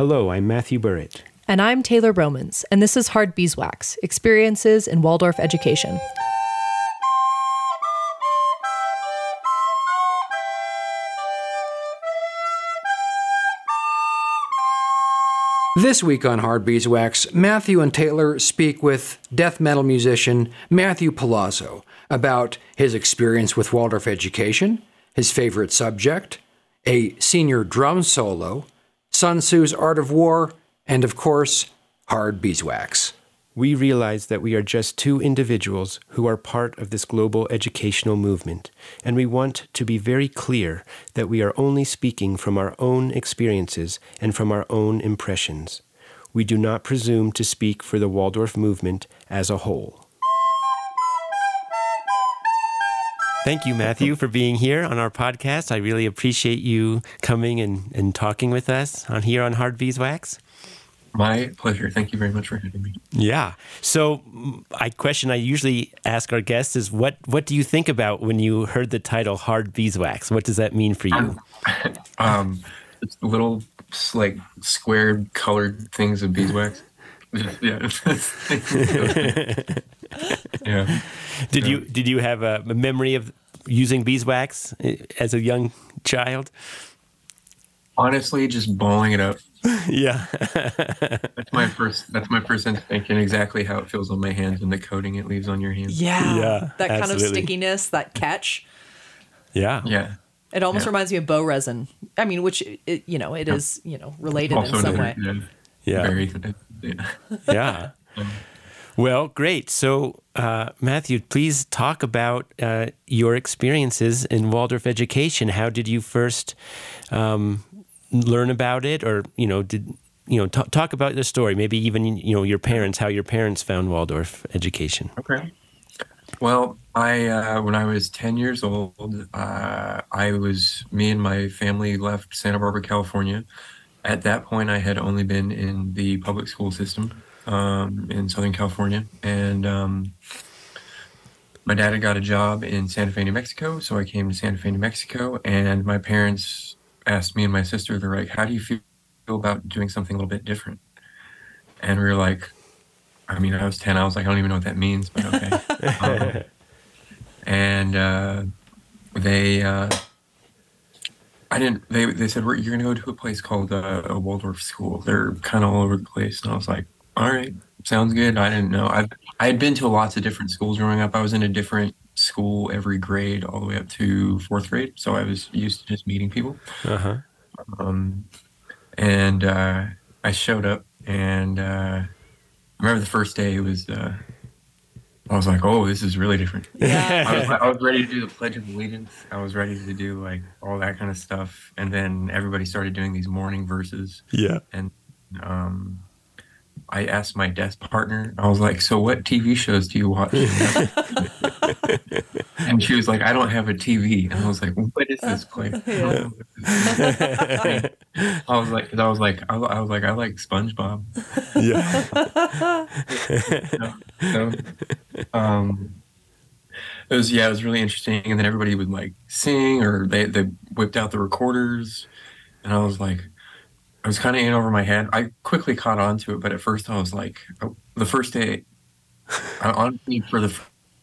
Hello, I'm Matthew Burritt. And I'm Taylor Romans, and this is Hard Beeswax Experiences in Waldorf Education. This week on Hard Beeswax, Matthew and Taylor speak with death metal musician Matthew Paulazzo about his experience with Waldorf education, his favorite subject, a senior drum solo, Sun Tzu's Art of War, and of course, Hard Beeswax. We realize that we are just two individuals who are part of this global educational movement, and we want to be very clear that we are only speaking from our own experiences and from our own impressions. We do not presume to speak for the Waldorf movement as a whole. Thank you, Matthew, for being here on our podcast. I really appreciate you coming and, and talking with us on here on Hard Beeswax. My pleasure. Thank you very much for having me. Yeah. So, I question I usually ask our guests is what what do you think about when you heard the title Hard Beeswax? What does that mean for you? um, little like squared colored things of beeswax. yeah. yeah. Did you did you have a memory of using beeswax eh, as a young child? Honestly, just balling it up yeah. that's my first that's my first instinct and exactly how it feels on my hands and the coating it leaves on your hands. Yeah. Yeah. That kind of stickiness, that catch. Yeah. Yeah. It almost yeah. reminds me of bow resin. I mean, which it, you know, it yeah. is, you know, related also in some way. Yeah. Yeah. Very, yeah. yeah. Well, great. So, uh, Matthew, please talk about uh, your experiences in Waldorf education. How did you first um, learn about it, or you know, did you know t- talk about the story? Maybe even you know your parents, how your parents found Waldorf education. Okay. Well, I uh, when I was ten years old, uh, I was me and my family left Santa Barbara, California. At that point, I had only been in the public school system um, in Southern California, and um, my dad had got a job in Santa Fe, New Mexico. So I came to Santa Fe, New Mexico, and my parents asked me and my sister, they're like, how do you feel about doing something a little bit different? And we were like, I mean, I was 10. I was like, I don't even know what that means, but okay. um, and uh, they, uh, I didn't, they, they said, you're going to go to a place called uh, a Waldorf school. They're kind of all over the place. And I was like, all right, sounds good. I didn't know. I I had been to lots of different schools growing up. I was in a different school every grade all the way up to fourth grade. So I was used to just meeting people. Uh-huh. Um, and uh, I showed up, and uh, I remember the first day it was. Uh, I was like, "Oh, this is really different." Yeah. I, was, I was ready to do the Pledge of Allegiance. I was ready to do like all that kind of stuff, and then everybody started doing these morning verses. Yeah. And um, I asked my desk partner, I was like, So what TV shows do you watch? and she was like, I don't have a TV. And I was like, What is this place? Yeah. I was like, I was like, I, I, was like, I like SpongeBob. Yeah. so, um, it was yeah, it was really interesting. And then everybody would like sing, or they they whipped out the recorders, and I was like, I was kind of in over my head. I quickly caught on to it, but at first I was like, oh, the first day, honestly, for the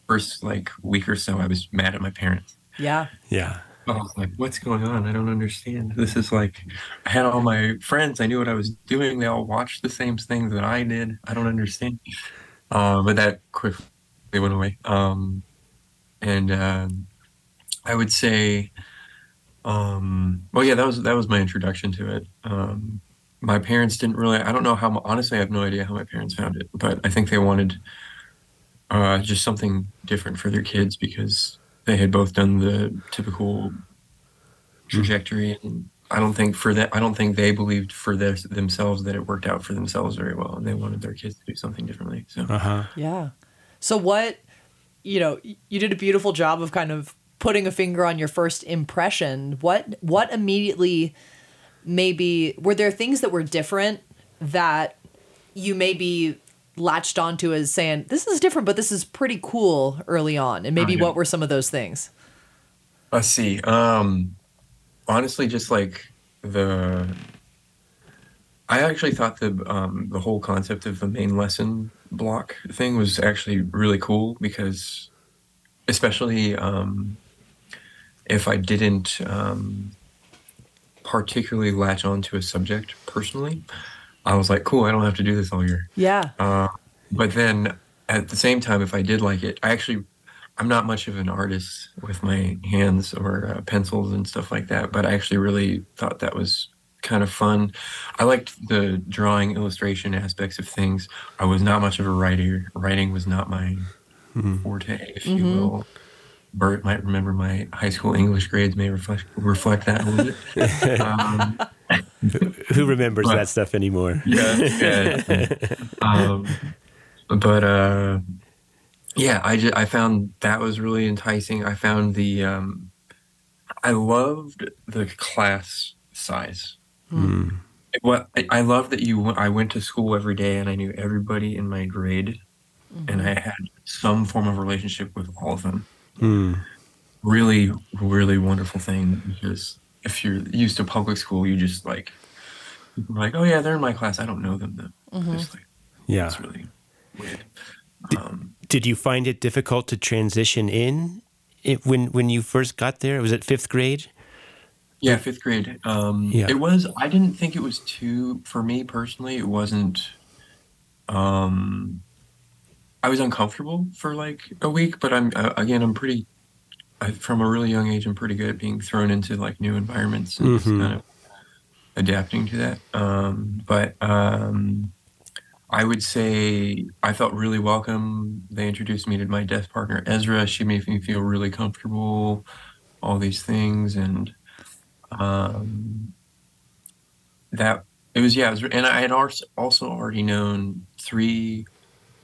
first like week or so, I was mad at my parents. Yeah. Yeah. I was like, what's going on? I don't understand. This is like, I had all my friends. I knew what I was doing. They all watched the same things that I did. I don't understand. Uh, but that quickly went away. Um, and uh, I would say um, well, yeah, that was that was my introduction to it. Um, my parents didn't really. I don't know how. Honestly, I have no idea how my parents found it, but I think they wanted uh, just something different for their kids because they had both done the typical trajectory, and I don't think for that. I don't think they believed for their, themselves that it worked out for themselves very well, and they wanted their kids to do something differently. So, uh-huh. yeah. So what? You know, you did a beautiful job of kind of putting a finger on your first impression, what what immediately maybe were there things that were different that you maybe latched onto as saying this is different, but this is pretty cool early on, and maybe oh, yeah. what were some of those things? Let's see. Um, honestly, just like the I actually thought the um, the whole concept of the main lesson block thing was actually really cool because, especially um, if I didn't um, particularly latch onto a subject personally, I was like, cool, I don't have to do this all year. Yeah. Uh, but then at the same time, if I did like it, I actually, I'm not much of an artist with my hands or uh, pencils and stuff like that, but I actually really thought that was kind of fun. I liked the drawing illustration aspects of things. I was not much of a writer. Writing was not my mm-hmm. forte, if you mm-hmm. will. Bert might remember my high school English grades may reflect reflect that a little bit. um, Who remembers but, that stuff anymore? Yeah, yeah. um, but uh, yeah, I just, I found that was really enticing. I found the um, I loved the class size. Mm. What I love that you I went to school every day and I knew everybody in my grade, mm-hmm. and I had some form of relationship with all of them. Mm. Really, really wonderful thing because if you're used to public school, you just like like, oh yeah, they're in my class. I don't know them though. Mm-hmm. Like, yeah, it's really weird. Um, did, did, you find it difficult to transition in it, when when you first got there? Was it fifth grade? Yeah, fifth grade. Um, yeah. It was. I didn't think it was too. For me personally, it wasn't. Um, I was uncomfortable for like a week, but I'm uh, again, I'm pretty. I, from a really young age, I'm pretty good at being thrown into like new environments and mm-hmm. kind of adapting to that. Um, but um, I would say I felt really welcome. They introduced me to my death partner Ezra. She made me feel really comfortable. All these things and um, that it was yeah. It was, and I had also already known three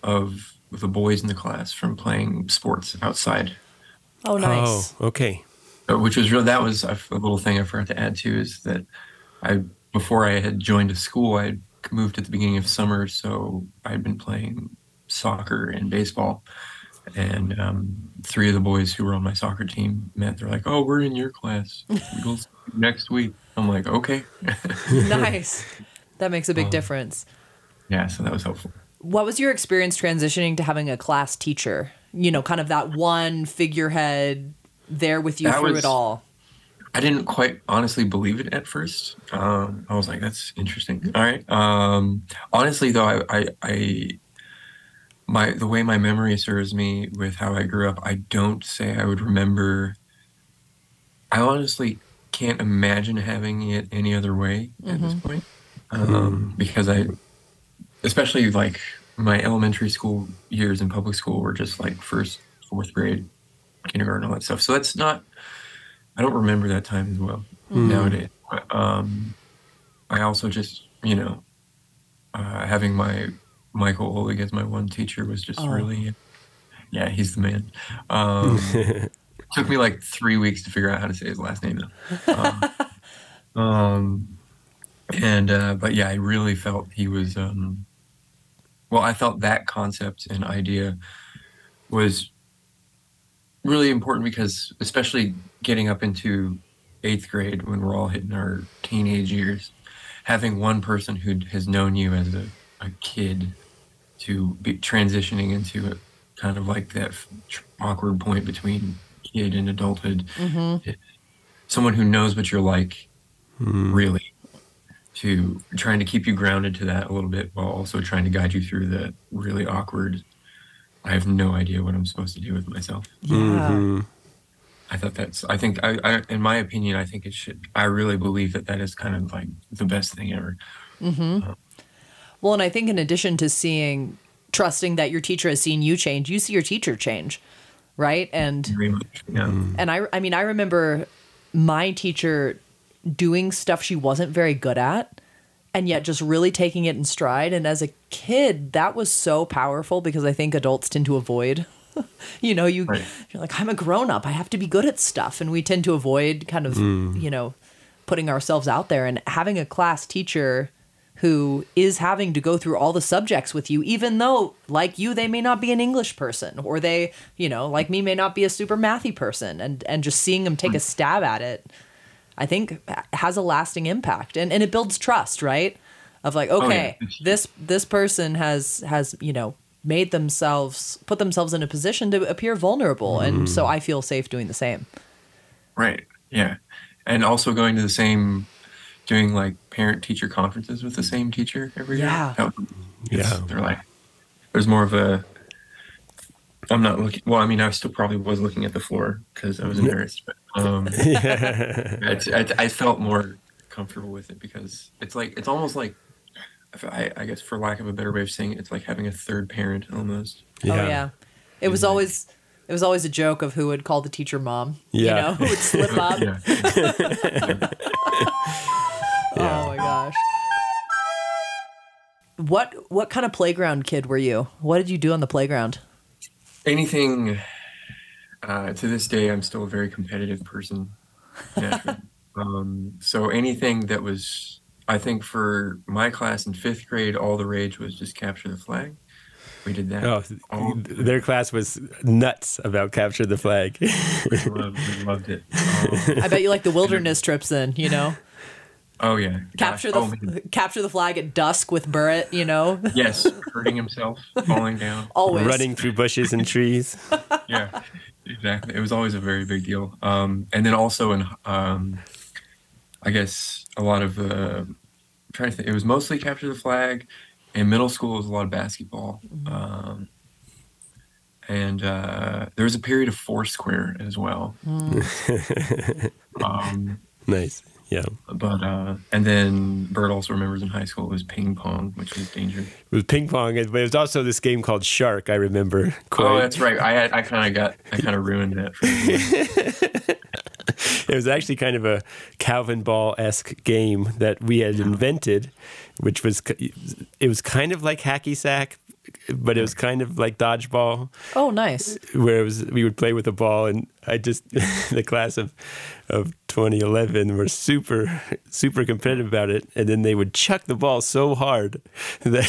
of the boys in the class from playing sports outside. Oh, nice. Oh, okay. Uh, which was real. That was a, a little thing I forgot to add too. Is that I before I had joined a school, I had moved at the beginning of summer, so I'd been playing soccer and baseball. And um, three of the boys who were on my soccer team met. They're like, "Oh, we're in your class. We'll next week." I'm like, "Okay." nice. That makes a big um, difference. Yeah, so that was helpful. What was your experience transitioning to having a class teacher? You know, kind of that one figurehead there with you that through was, it all. I didn't quite honestly believe it at first. Um, I was like, "That's interesting." All right. Um, honestly, though, I, I, I, my the way my memory serves me with how I grew up, I don't say I would remember. I honestly can't imagine having it any other way mm-hmm. at this mm-hmm. point, um, because I, especially like my elementary school years in public school were just like first, fourth grade, kindergarten, all that stuff. So that's not I don't remember that time as well mm. nowadays. Um, I also just, you know, uh, having my Michael Oleg as my one teacher was just oh. really, yeah, he's the man. Um, took me like three weeks to figure out how to say his last name though. Um, um, and uh, but yeah, I really felt he was. Um, well, I felt that concept and idea was really important because, especially getting up into eighth grade when we're all hitting our teenage years, having one person who has known you as a, a kid to be transitioning into a kind of like that awkward point between kid and adulthood, mm-hmm. someone who knows what you're like, mm. really, to trying to keep you grounded to that a little bit while also trying to guide you through the really awkward I have no idea what I'm supposed to do with myself. Yeah. Mm-hmm. I thought that's. I think. I, I. In my opinion, I think it should. I really believe that that is kind of like the best thing ever. Mm-hmm. Uh, well, and I think in addition to seeing, trusting that your teacher has seen you change, you see your teacher change, right? And much, yeah. Mm-hmm. And I. I mean, I remember my teacher doing stuff she wasn't very good at and yet just really taking it in stride. And as a kid, that was so powerful because I think adults tend to avoid. you know, you right. you're like, I'm a grown up. I have to be good at stuff, and we tend to avoid kind of mm. you know putting ourselves out there. And having a class teacher who is having to go through all the subjects with you, even though, like you, they may not be an English person, or they, you know, like me, may not be a super mathy person, and and just seeing them take a stab at it I think has a lasting impact and, and it builds trust, right? of like okay oh, yeah. this this person has has you know made themselves put themselves in a position to appear vulnerable mm. and so i feel safe doing the same right yeah and also going to the same doing like parent teacher conferences with the same teacher every yeah. year yeah they're like there's more of a i'm not looking well i mean i still probably was looking at the floor because i was embarrassed but um yeah. I, I, I felt more comfortable with it because it's like it's almost like I, I, guess for lack of a better way of saying it, it's like having a third parent almost. Yeah. Oh yeah, it was always it was always a joke of who would call the teacher mom. Yeah, you know, who would slip up. yeah. oh my gosh. What what kind of playground kid were you? What did you do on the playground? Anything. Uh, to this day, I'm still a very competitive person. um, so anything that was I think for my class in fifth grade, all the rage was just capture the flag. We did that. Oh, all their class was nuts about capture the flag. we, loved, we loved it. Um, I bet you like the wilderness trips then, you know? Oh yeah. Capture Gosh. the oh, capture the flag at dusk with Burritt, you know. yes, hurting himself, falling down, always running through bushes and trees. yeah, exactly. It was always a very big deal. Um, and then also in um, I guess a lot of uh, I'm trying to think. It was mostly capture the flag. In middle school, it was a lot of basketball. Mm-hmm. Um, and uh, there was a period of Foursquare as well. Mm. um, nice. Yeah. But uh, and then Bert also remembers in high school it was ping pong, which was dangerous. It was ping pong, but it was also this game called Shark. I remember. Quite. Oh, that's right. I I kind of got I kind of ruined that. it was actually kind of a Calvinball esque game that we had invented, which was it was kind of like hacky sack, but it was kind of like dodgeball. Oh, nice! Where it was we would play with a ball, and I just the class of of 2011 were super super competitive about it, and then they would chuck the ball so hard that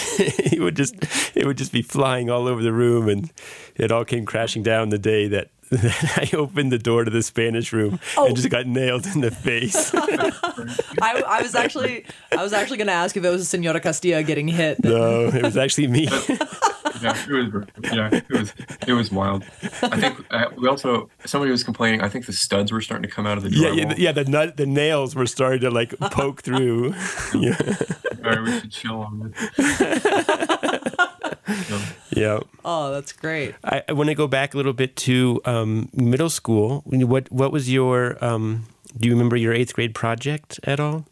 it would just it would just be flying all over the room, and it all came crashing down the day that I opened the door to the Spanish room oh. and just got nailed in the face. I, I, was actually, I was actually going to ask if it was Senora Castilla getting hit. No, it was actually me. yeah, it was. Yeah, it was. It was wild. I think uh, we also somebody was complaining. I think the studs were starting to come out of the drywall. Yeah, yeah, yeah. The nut, the nails were starting to like poke through. yeah. All right, we should chill on this. Yeah. Oh, that's great. I, I want to go back a little bit to um, middle school. What what was your? Um, do you remember your eighth grade project at all?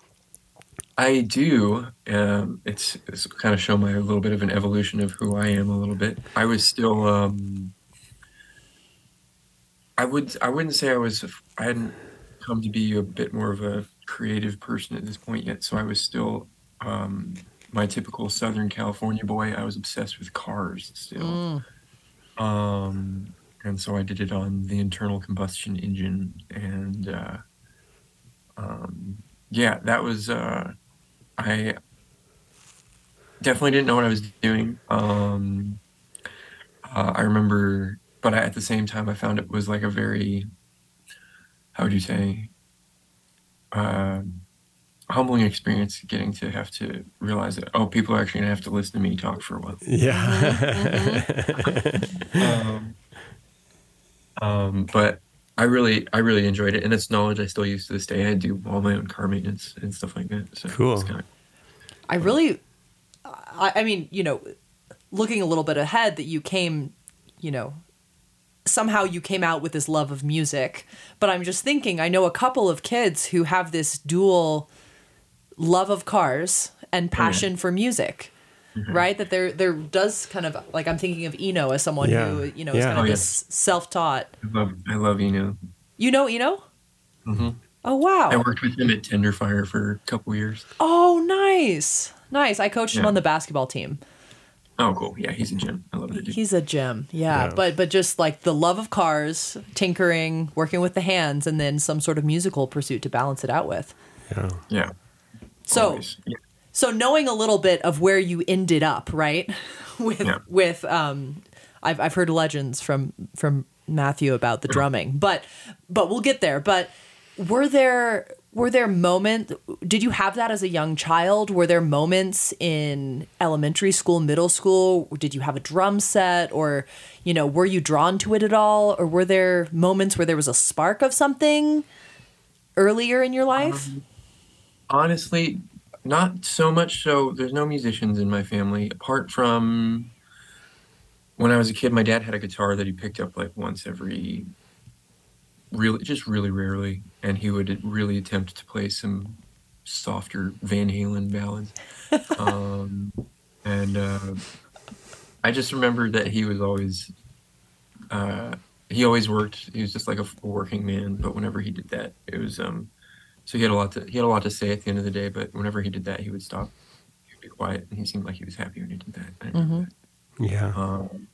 I do. Um, it's, it's kind of show my a little bit of an evolution of who I am a little bit. I was still. Um, I would. I wouldn't say I was. I hadn't come to be a bit more of a creative person at this point yet. So I was still um, my typical Southern California boy, I was obsessed with cars still. Mm. Um, and so I did it on the internal combustion engine, and uh, um, yeah, that was uh, I definitely didn't know what I was doing. Um, uh, I remember, but I, at the same time, I found it was like a very, how would you say, uh, humbling experience getting to have to realize that oh people are actually gonna have to listen to me talk for a while. Yeah. Um, um, but i really i really enjoyed it and it's knowledge i still use to this day. I do all my own car maintenance and stuff like that so cool. kind of, i really I, I mean you know looking a little bit ahead that you came you know somehow you came out with this love of music but i'm just thinking i know a couple of kids who have this dual love of cars and oh, passion for music. Mm-hmm. Right, that there there does kind of like I'm thinking of Eno as someone yeah. who you know yeah. is kind of oh, this yeah. self taught. I love I love Eno. You know Eno? Mm-hmm. Oh wow! I worked with him at Tenderfire for a couple years. Oh nice, nice. I coached him on the basketball team. Oh, cool. Yeah, he's a gem. I love it. He's a gem. Yeah. yeah. But but just like the love of cars, tinkering, working with the hands, and then some sort of musical pursuit to balance it out with. Yeah. Yeah. So, yeah. so knowing a little bit of where you ended up, right? with yeah. with um, I've I've heard legends from from Matthew about the drumming, but but we'll get there. But were there were there moments did you have that as a young child were there moments in elementary school middle school did you have a drum set or you know were you drawn to it at all or were there moments where there was a spark of something earlier in your life um, honestly not so much so there's no musicians in my family apart from when i was a kid my dad had a guitar that he picked up like once every really just really rarely, and he would really attempt to play some softer Van Halen ballads. um, and uh, I just remember that he was always uh, he always worked. He was just like a working man, but whenever he did that, it was um. So he had a lot to he had a lot to say at the end of the day, but whenever he did that, he would stop, he would be quiet, and he seemed like he was happy when he did that. Mm-hmm. that. Yeah. Um,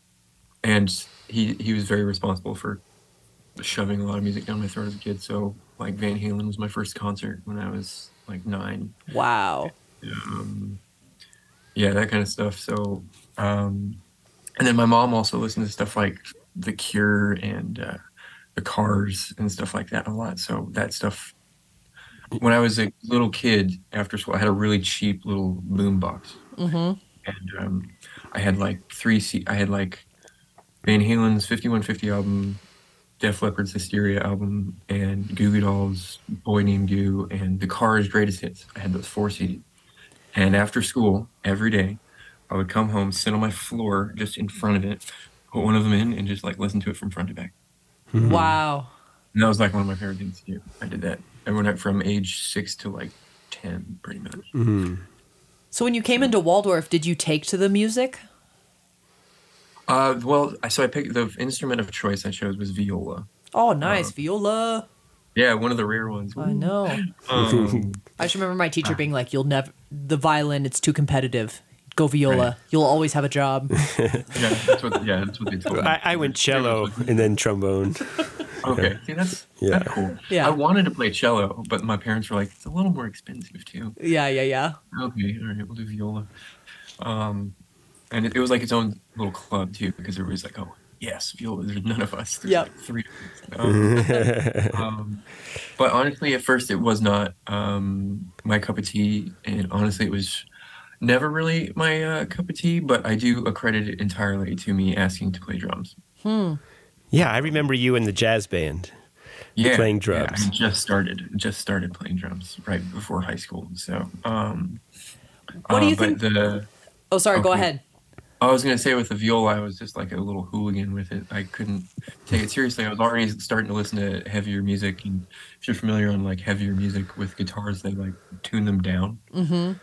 and he he was very responsible for shoving a lot of music down my throat as a kid. So like Van Halen was my first concert when I was like nine. Wow. Um, yeah, that kind of stuff. So, um, and then my mom also listened to stuff like The Cure and uh, The Cars and stuff like that a lot. So that stuff. When I was a little kid after school, I had a really cheap little boom box, mm-hmm. and um, I had like three. C- I had like Van Halen's 5150 album, Def Leppard's Hysteria album and Goo Goo Dolls' Boy Named Goo and The Cars' Greatest Hits. I had those four CDs. And after school, every day, I would come home, sit on my floor just in front of it, put one of them in, and just like listen to it from front to back. Mm-hmm. Wow. And that was like one of my favorite things to do. I did that. I went from age six to like 10, pretty much. Mm-hmm. So when you came into Waldorf, did you take to the music? Uh, well, so I picked the instrument of choice I chose was viola. Oh, nice uh, viola. Yeah, one of the rare ones. I know. Um, I just remember my teacher being like, "You'll never the violin. It's too competitive. Go viola. Right. You'll always have a job." yeah, that's what. Yeah, that's what they told me. I, I went cello and then trombone. Okay, see that's yeah. that's cool. Yeah, I wanted to play cello, but my parents were like, "It's a little more expensive too." Yeah, yeah, yeah. Okay, all right, we'll do viola. Um, and it, it, was like its own little club too because it was like oh yes viola there's none of us there's like three um, um, but honestly at first it was not um, my cup of tea and honestly it was never really my uh, cup of tea but i do accredit it entirely to me asking to play drums hmm. yeah i remember you in the jazz band yeah, playing drums yeah, i just started just started playing drums right before high school so um what do you uh, think the oh sorry okay. go ahead I was gonna say with the viola, I was just like a little hooligan with it. I couldn't take it seriously. I was already starting to listen to heavier music, and if you're familiar on like heavier music with guitars, they like tune them down. Mm-hmm.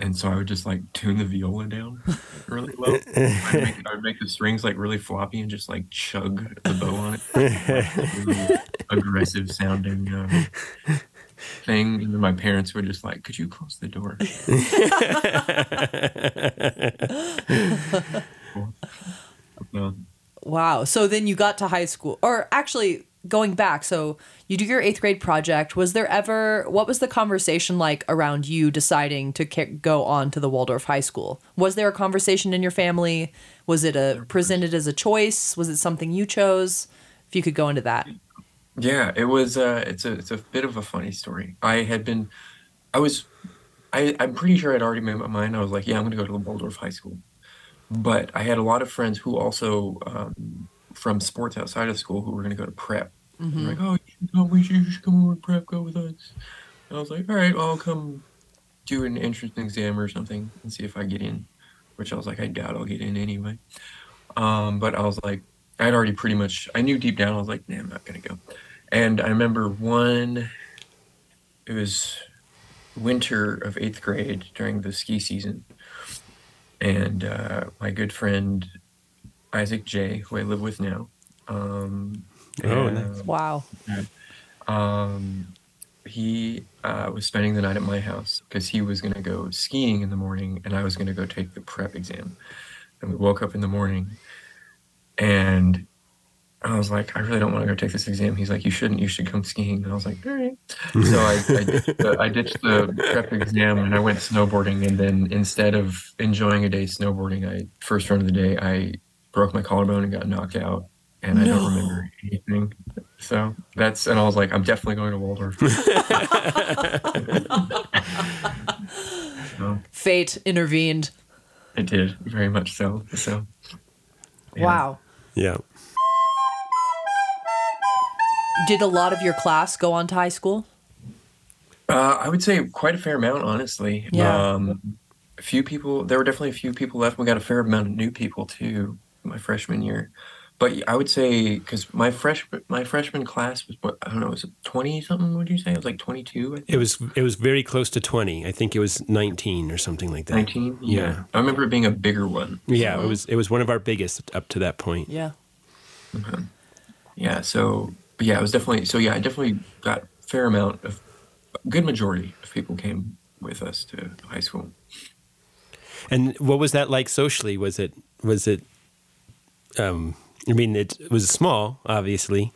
And so I would just like tune the viola down really low. I'd, make, I'd make the strings like really floppy and just like chug the bow on it. Like, really aggressive sounding um, thing, and then my parents were just like, "Could you close the door?" Wow. So then you got to high school, or actually going back. So you do your eighth grade project. Was there ever what was the conversation like around you deciding to go on to the Waldorf High School? Was there a conversation in your family? Was it a presented as a choice? Was it something you chose? If you could go into that. Yeah, it was. Uh, it's a it's a bit of a funny story. I had been, I was, I I'm pretty sure I'd already made my mind. I was like, yeah, I'm going to go to the Waldorf High School, but I had a lot of friends who also um, from sports outside of school who were going to go to prep. Mm-hmm. Like, oh, you know, we should, you should come over to prep, go with us. And I was like, all right, well, I'll come do an entrance exam or something and see if I get in. Which I was like, I doubt I'll get in anyway. Um, but I was like, I'd already pretty much, I knew deep down, I was like, nah, I'm not going to go. And I remember one, it was winter of eighth grade during the ski season. And uh, my good friend Isaac J, who I live with now. Um, oh, and, nice. wow. Um, he uh, was spending the night at my house because he was going to go skiing in the morning and I was going to go take the prep exam. And we woke up in the morning and I was like, I really don't want to go take this exam. He's like, you shouldn't. You should come skiing. And I was like, all right. So I, I, ditched the, I ditched the prep exam and I went snowboarding. And then instead of enjoying a day snowboarding, I first run of the day, I broke my collarbone and got knocked out. And I don't remember anything So that's, and I was like, I'm definitely going to Waldorf. so, Fate intervened. it did very much so. So, yeah. Wow. Yeah. Did a lot of your class go on to high school? Uh, I would say quite a fair amount, honestly. Yeah. Um, a few people. There were definitely a few people left. We got a fair amount of new people too. My freshman year, but I would say because my freshman my freshman class was what I don't know was it twenty something? Would you say it was like twenty two? It was it was very close to 20. I think it was 19 or something like that. nineteen. Yeah. I remember it being a bigger one. Yeah, it was it was one of our biggest up to that point. Yeah. Yeah. So but yeah, it was definitely so. Yeah, I definitely got a fair amount of good majority of people came with us to high school. And what was that like socially? Was it was it um I mean it was small, obviously,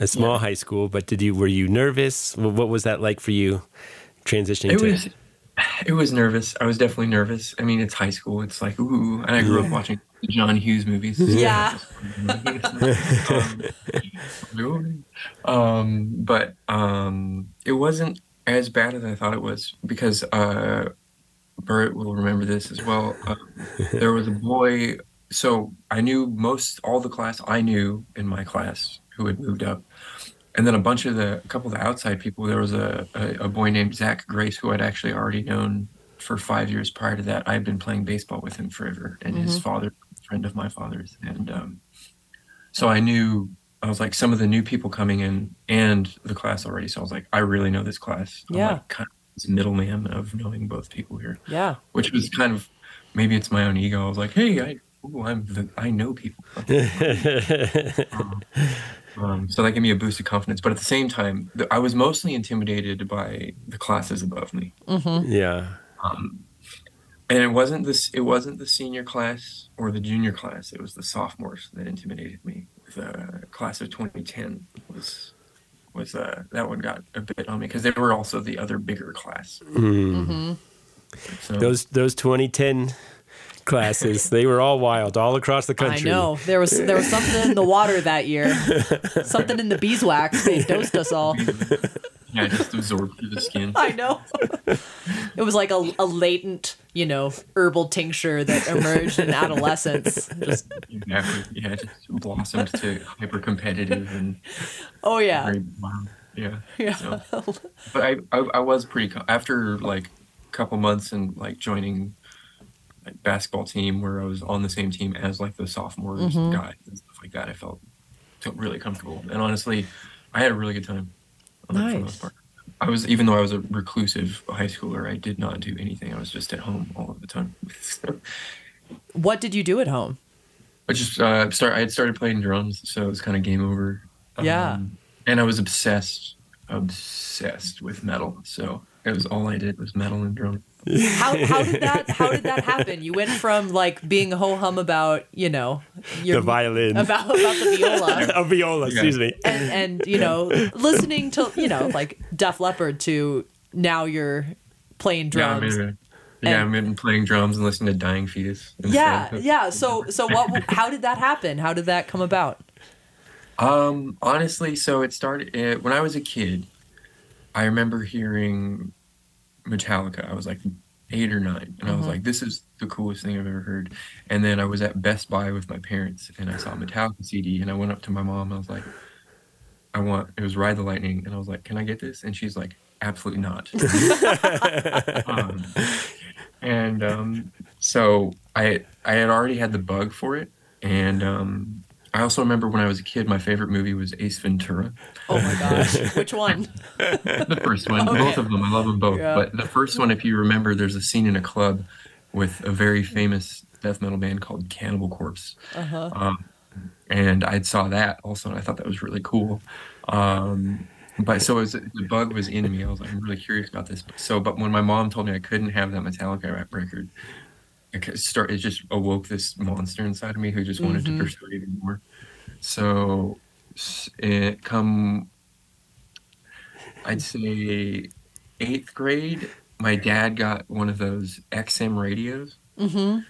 a small Yeah. high school, but did you were you nervous? What was that like for you transitioning It to was it was nervous. I was definitely nervous. I mean, it's high school. It's like ooh, and I grew up watching John Hughes movies. Yeah. um, um, but um, it wasn't as bad as I thought it was because uh, Bert will remember this as well. Uh, there was a boy. So I knew most all the class I knew in my class who had moved up, and then a bunch of the a couple of the outside people. There was a, a, a boy named Zach Grace who I'd actually already known for five years prior to that. I had been playing baseball with him forever, and his father, friend of my father's, and um, so I knew I was like some of the new people coming in and the class already. So I was like, I really know this class. I'm Yeah. like kind of this middleman of knowing both people here, Yeah. which was kind of maybe it's my own ego. I was like, hey, I ooh, I'm the I know people. Um, so that gave me a boost of confidence. But at the same time, th- I was mostly intimidated by the classes above me. Yeah. Um, and it wasn't this. It wasn't the senior class or the junior class. It was the sophomores that intimidated me. The class of 2010 was was uh, that one got a bit on me because they were also the other bigger class. So, Those those 2010 classes, they were all wild all across the country. I know. There was there was something in the water that year. something in the beeswax. They dosed us all. yeah, just absorbed through the skin. I know. it was like a, a latent, you know, herbal tincture that emerged in adolescence. Just Exactly. Yeah, just blossomed to hyper competitive and oh yeah. very wild. Yeah. Yeah. So, but I, I, I was pretty after like a couple months and like joining like basketball team where I was on the same team as like the sophomores Mm-hmm. guys and stuff like that. I felt felt really comfortable and honestly, I had a really good time. on that for the most Nice. part. I was even though I was a reclusive high schooler, I did not do anything. I was just at home all of the time. so, What did you do at home? I just uh, start. I had started playing drums, so it was kind of game over. Yeah. Um, and I was obsessed, obsessed with metal. So it was all I did was metal and drum. How how did that how did that happen? You went from like being ho hum about, you know, your The violin. about about the viola A viola, excuse me. and and you know, listening to, you know, like Def Leppard to now you're playing Yeah, I'm drums. in, yeah, And- I'm in playing drums and listening to Dying Fetus. Yeah, yeah. So so what how did that happen? How did that come about? Um, honestly, so it started uh, when I was a kid. I remember hearing Metallica. I was like eight or nine, and I was like, "This is the coolest thing I've ever heard." And then I was at Best Buy with my parents, and I saw a Metallica CD, and I went up to my mom. And I was like, "I want." It was Ride the Lightning, and I was like, "Can I get this?" And she's like, "Absolutely not." um, and um, so I I had already had the bug for it, and um, I also remember when I was a kid, my favorite movie was Ace Ventura, Oh my gosh. Which one? the first one. Okay. Both of them, I love them both. Yeah. But the first one, if you remember, there's a scene in a club with a very famous death metal band called Cannibal Corpse. Uh-huh. Um, and I saw that also, and I thought that was really cool. Um, but so it was, the bug was in me. I was like, I'm really curious about this. So, but when my mom told me I couldn't have that Metallica rap record, it start. It just awoke this monster inside of me who just wanted Mhm. to pursue it even more. So, it come, I'd say, eighth grade. My dad got one of those XM radios Mm-hmm.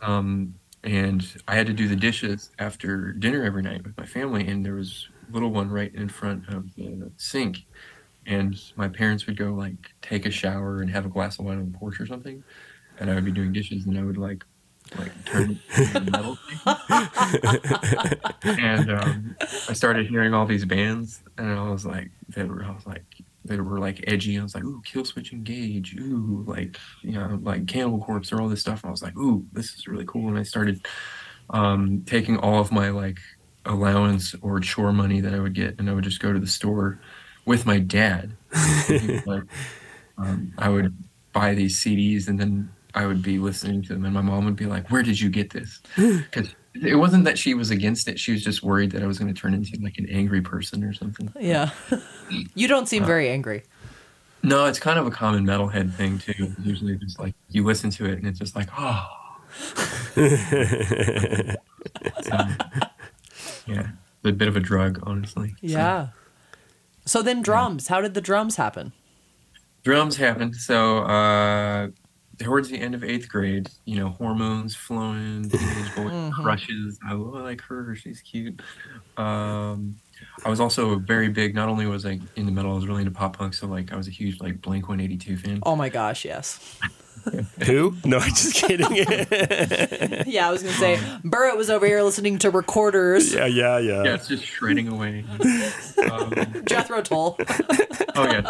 um, and I had to do the dishes after dinner every night with my family. And there was little one right in front of the sink, and my parents would go like take a shower and have a glass of wine on the porch or something, and I would be doing dishes, and I would like like turn the metal thing. and um, I started hearing all these bands, and I was like, they were, I was like, they were like edgy. I was like, ooh, Killswitch Engage, ooh, like you know, like Cannibal Corpse or all this stuff. And I was like, ooh, this is really cool. And I started um, taking all of my like allowance or chore money that I would get, and I would just go to the store with my dad. like, um, I would buy these CDs, and then I would be listening to them, and my mom would be like, "Where did you get this?" Because it wasn't that she was against it; she was just worried that I was going to turn into like an angry person or something. Yeah, you don't seem uh, very angry. No, it's kind of a common metalhead thing too. Usually, just like you listen to it, and it's just like, oh. yeah, a bit of a drug, honestly. Yeah. So, so then, drums. Yeah. How did the drums happen? Drums happened. So, uh, towards the end of eighth grade, you know, hormones flowing, teenage boy mm-hmm. crushes. I, like her. She's cute. Um, I was also very big. Not only was I in the metal, I was really into pop punk. So like, I was a huge like Blink One Eighty Two fan. Oh my gosh, yes. Who? No, I'm just kidding. yeah, I was gonna say Burrett was over here listening to recorders. Yeah, yeah, yeah. Yeah, it's just shredding away. Um, Jethro Tull. oh yeah,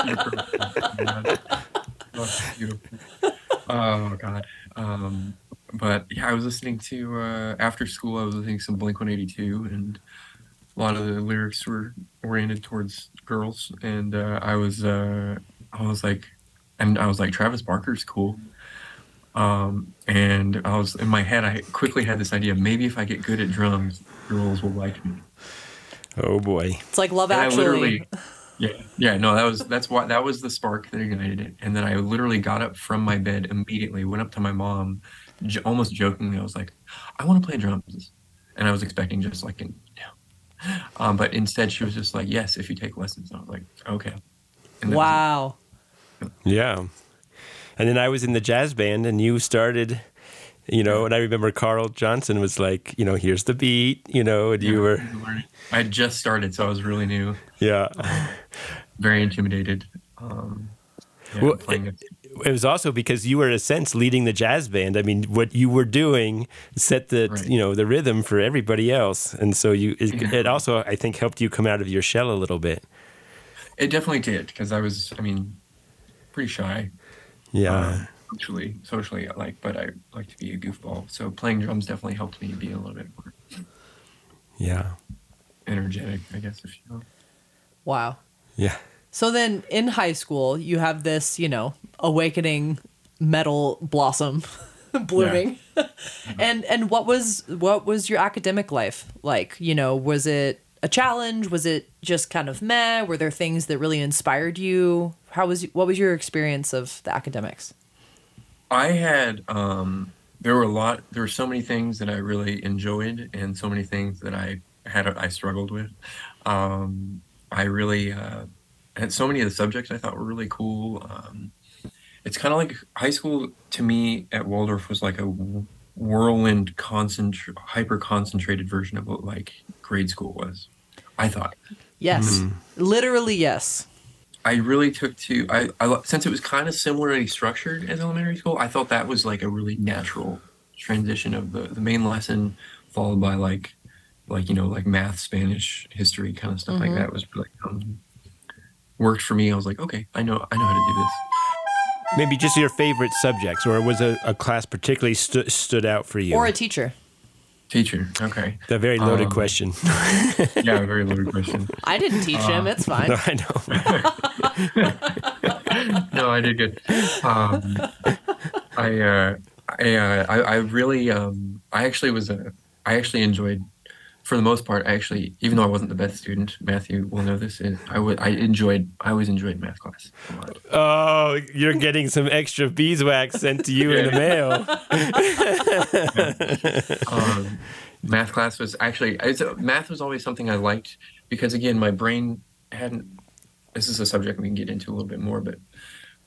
oh, beautiful. Oh god. Um, but yeah, I was listening to uh, after school. I was listening to some Blink One Eighty Two, and a lot of the lyrics were oriented towards girls. And uh, I was uh, I was like, and I was like, Travis Barker's cool. Um, and I was in my head. I quickly had this idea: maybe if I get good at drums, girls will like me. Oh boy! It's like Love and Actually. Yeah, yeah, no, that was that's why that was the spark that ignited it. And then I literally got up from my bed immediately, went up to my mom, j- almost jokingly, I was like, "I want to play drums," and I was expecting just like an, no, um, but instead she was just like, "Yes, if you take lessons." And I was like, "Okay." Wow. Yeah, and then I was in the jazz band, and you started you know and i remember carl johnson was like you know here's the beat you know and yeah, you were i just started so i was really new. Yeah. Um, very intimidated um, yeah, well, it, it, was also because you were in a sense leading the jazz band. I mean what you were doing set the right. you know the rhythm for everybody else. And so you it, yeah. it also i think helped you come out of your shell a little bit. It definitely did because i was i mean pretty shy. Yeah. Um, socially socially like but i like to be a goofball. So playing drums definitely helped me be a little bit more yeah. energetic i guess if you know wow. Yeah. So then in high school you have this you know awakening metal blossom blooming. And and what was what was your academic life like? You know was it a challenge? Was it just kind of meh? Were there things that really inspired you? How was what was your experience of the academics I had um, there were a lot. There were so many things that I really enjoyed, and so many things that I had I struggled with. Um, I really uh, had so many of the subjects I thought were really cool. Um, it's kind of like high school to me at Waldorf was like a whirlwind, concentra- hyper concentrated version of what like grade school was. I thought. Yes, mm-hmm. literally yes. I really took to I, I since it was kind of similarly structured as elementary school. I thought that was like a really natural transition of the the main lesson followed by like like you know like math, Spanish, history kind of stuff mm-hmm. like that was like um, worked for me. I was like, okay, I know I know how to do this. Maybe just your favorite subjects, or was a, a class particularly stu- stood out for you, or a teacher? Teacher. Okay. The very loaded um, question. yeah, very loaded question. I didn't teach uh, him. It's fine. No, I know. no, I did good. Um, I, uh, I, uh, I, I, really, um, I actually was a, I actually enjoyed for the most part, actually, even though I wasn't the best student, Matthew will know this. I would I enjoyed, I always enjoyed math class. Oh, you're getting some extra beeswax sent to you in the mail. um, math class was actually, math was always something I liked because again, my brain hadn't. This is a subject we can get into a little bit more, but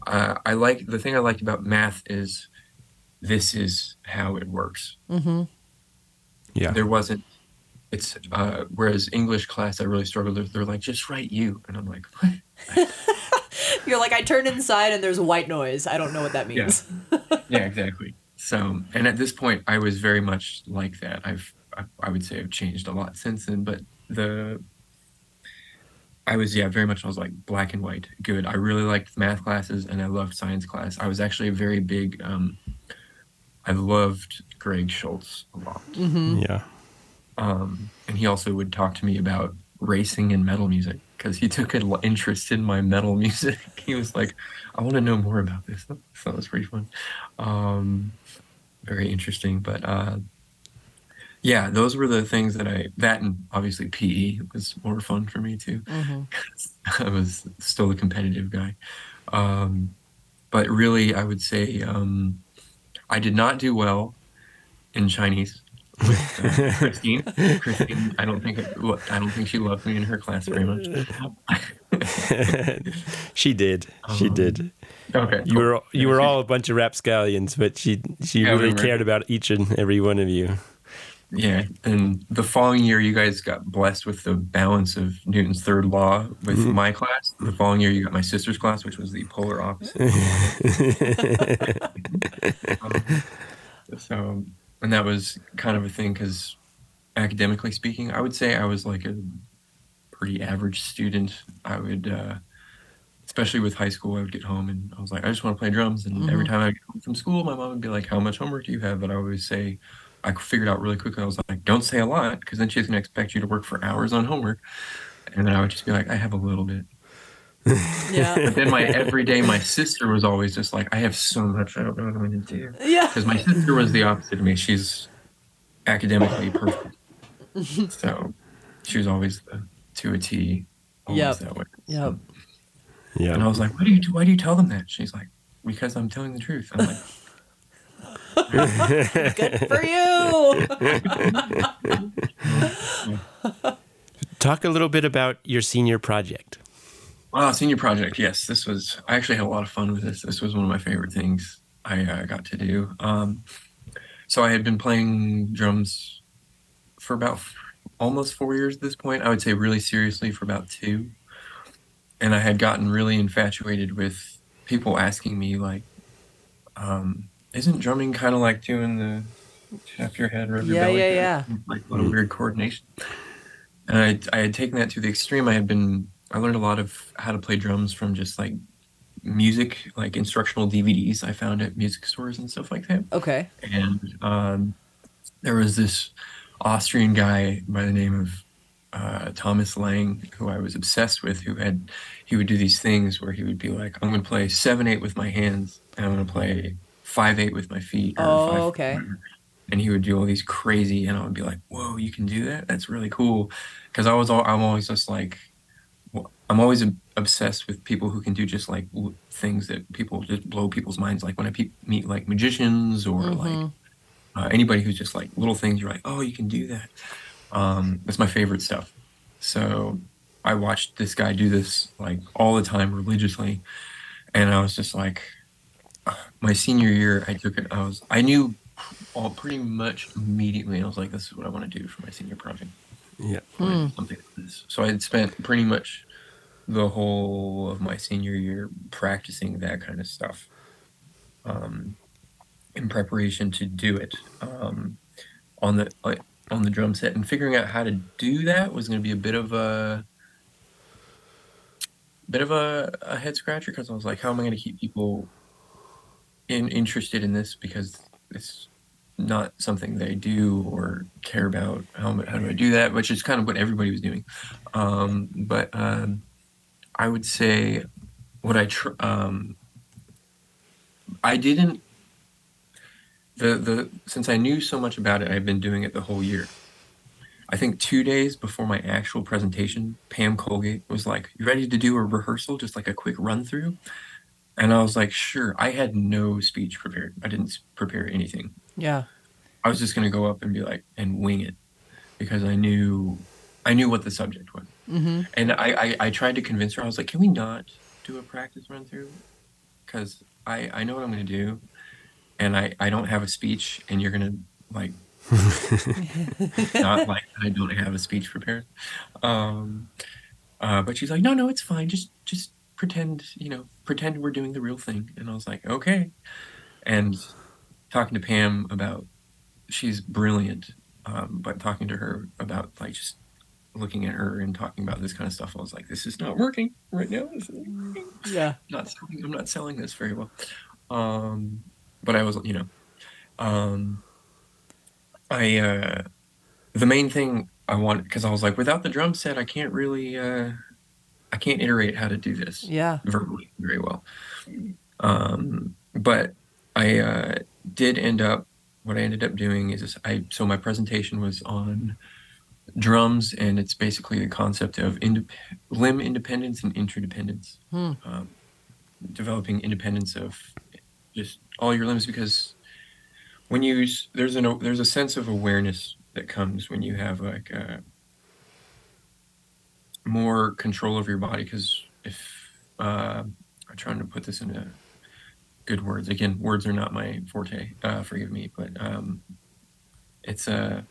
uh, I like the thing I liked about math is this is how it works. Mm-hmm. Yeah, there wasn't it's uh, whereas English class I really struggled. They're, they're like, just write you, and I'm like, what? You're like, I turn inside and there's white noise. I don't know what that means. Yeah, yeah exactly. So, and at this point, I was very much like that. I've, I, I would say, I've changed a lot since then. But the, I was yeah, very much. I was like black and white, good. I really liked math classes and I loved science class. I was actually a very big. Um, I loved Greg Schultz a lot. Mm-hmm. Yeah. Um, and he also would talk to me about racing and metal music because he took an interest in my metal music. he was like, I want to know more about this. So that was pretty fun. Um, very interesting. But uh, yeah, those were the things that I, that and obviously PE was more fun for me too. Mm-hmm. I was still a competitive guy. Um, but really, I would say um, I did not do well in Chinese with uh, Christine. Christine, I don't think I don't think she loved me in her class very much. she did. She um, did. Okay. You cool. were you were all a bunch of rapscallions, but she she yeah, really cared about each and every one of you. Yeah, and the following year, you guys got blessed with the balance of Newton's third law with mm-hmm. my class. The following year, you got my sister's class, which was the polar opposite. um, so and that was kind of a thing because academically speaking, I would say I was like a pretty average student. I would, uh, especially with high school, I would get home and I was like, I just want to play drums. And mm-hmm. every time I get home from school, my mom would be like, How much homework do you have? But I always say, I figured out really quickly. I was like, Don't say a lot because then she's going to expect you to work for hours on homework. And then I would just be like, I have a little bit. Yeah. but then my every day, my sister was always just like, I have so much I don't know what I'm going to do. Yeah. Because my sister was the opposite of me. She's academically perfect. so she was always the, to a T. Yep. That way. Yep. Yeah. And I was like, why do you why do you tell them that? She's like, because I'm telling the truth. I'm like, Good for you. Talk a little bit about your senior project. Uh, senior project, yes. This was, I actually had a lot of fun with this. This was one of my favorite things I uh, got to do. Um, so I had been playing drums for about f- almost four years at this point. I would say really seriously for about two. And I had gotten really infatuated with people asking me, like, um, isn't drumming kind of like doing the tap your head, rub your yeah, belly? Yeah, yeah, yeah. Like a little weird coordination. And I, I had taken that to the extreme. I had been I learned a lot of how to play drums from just like music, like instructional DVDs I found at music stores and stuff like that. Okay. And um, there was this Austrian guy by the name of uh, Thomas Lang, who I was obsessed with, who had he would do these things where he would be like, "I'm going to play seven eight with my hands, and I'm going to play five eight with my feet." oh, five, okay. And he would do all these crazy, and I would be like, "Whoa, you can do that? That's really cool." Because I was all, I'm always just like I'm always obsessed with people who can do just like things that people just blow people's minds. Like when I pe- meet like magicians or mm-hmm. like uh, anybody who's just like little things, you're like, oh, you can do that. Um, that's my favorite stuff. So I watched this guy do this like all the time religiously, and I was just like, my senior year, I took it. I was I knew all pretty much immediately. I was like, this is what I want to do for my senior project. Yeah, mm. something like this. So I had spent pretty much the whole of my senior year practicing that kind of stuff um, in preparation to do it um, on the like, on the drum set and figuring out how to do that was going to be a bit of a bit of a, a head scratcher because I was like, how am I going to keep people in, interested in this because it's not something they do or care about. How, how do I do that? Which is kind of what everybody was doing. Um, but um, I would say what I tr- um, I didn't the the since I knew so much about it, I've been doing it the whole year. I think two days before my actual presentation, Pam Colgate was like, "You ready to do a rehearsal? Just like a quick run through." And I was like, "Sure." I had no speech prepared. I didn't prepare anything. Yeah. I was just gonna go up and be like and wing it because I knew I knew what the subject was. Mm-hmm. And I, I, I tried to convince her. I was like, "Can we not do a practice run through? Because I I know what I'm going to do, and I I don't have a speech, and you're going to like Not like I don't have a speech prepared. Um, uh, but she's like, no, no, it's fine. Just, just pretend, you know, pretend we're doing the real thing. And I was like, okay. And talking to Pam about, she's brilliant. Um, but talking to her about like just looking at her and talking about this kind of stuff, I was like, this is not working right now. Yeah. Not selling, I'm not selling this very well. Um, but I was, you know, um, I, uh, the main thing I wanted, because I was like, without the drum set, I can't really, uh, I can't iterate how to do this Yeah. verbally very well. Um, but I uh, did end up, what I ended up doing is I, so my presentation was on drums, and it's basically the concept of indep- limb independence and interdependence. Hmm. Um, developing independence of just all your limbs because when you use, there's an there's a sense of awareness that comes when you have like a more control over your body because if uh, I'm trying to put this into good words again words are not my forte uh, forgive me but um, it's a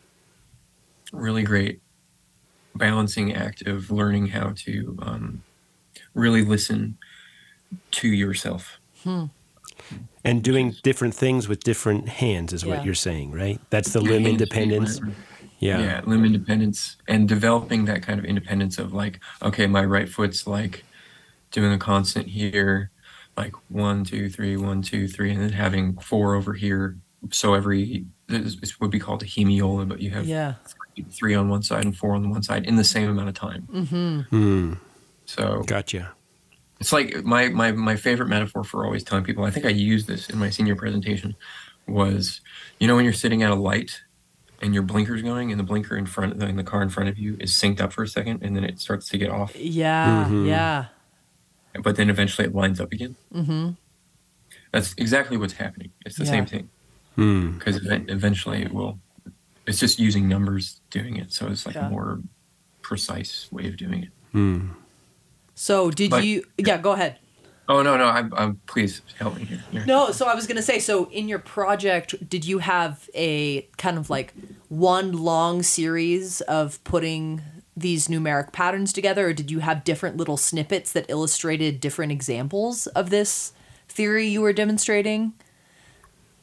really great balancing act of learning how to um, really listen to yourself And doing different things with different hands is Yeah. what you're saying, right? That's the limb independence. Yeah. yeah limb independence and developing that kind of independence of like okay my right foot's like doing a constant here like one two three one two three and then having four over here so every this this would be called a hemiola but you have Yeah. three, three on one side and four on the one side in the same amount of time Mm-hmm. Hmm. so Gotcha. it's like my, my my favorite metaphor for always telling people i think i used this in my senior presentation was you know when you're sitting at a light and your blinker's going and the blinker in front in the car in front of you is synced up for a second and then it starts to get off Yeah. Mhm. Yeah. But then eventually it lines up again Mm-hmm. that's exactly what's happening it's the Yeah. same thing Hmm. because eventually it will it's just using numbers doing it so it's like Yeah. a more precise way of doing it Hmm. So did But- you? Yeah. Go ahead. oh no no i'm, I'm please help me here Here. No, so I was gonna say, so in your project, did you have a kind of like one long series of putting these numeric patterns together, or did you have different little snippets that illustrated different examples of this theory you were demonstrating?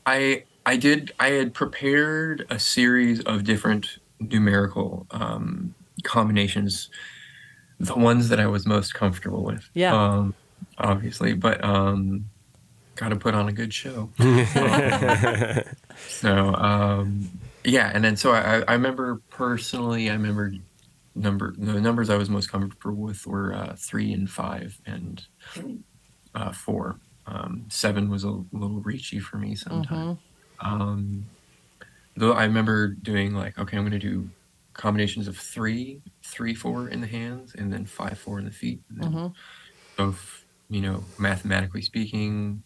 I I did I had prepared a series of different numerical um, combinations, the ones that I was most comfortable with. Yeah. Um, obviously, but um, got to put on a good show. so um, yeah, and then so I I remember personally I remember number the numbers I was most comfortable with were uh, three and five and uh, four. Um, seven was a little reachy for me sometimes. Um, though I remember doing like, okay, I'm going to do combinations of three, three, four in the hands, and then five, four in the feet. And then Mhm. So, if, you know, mathematically speaking,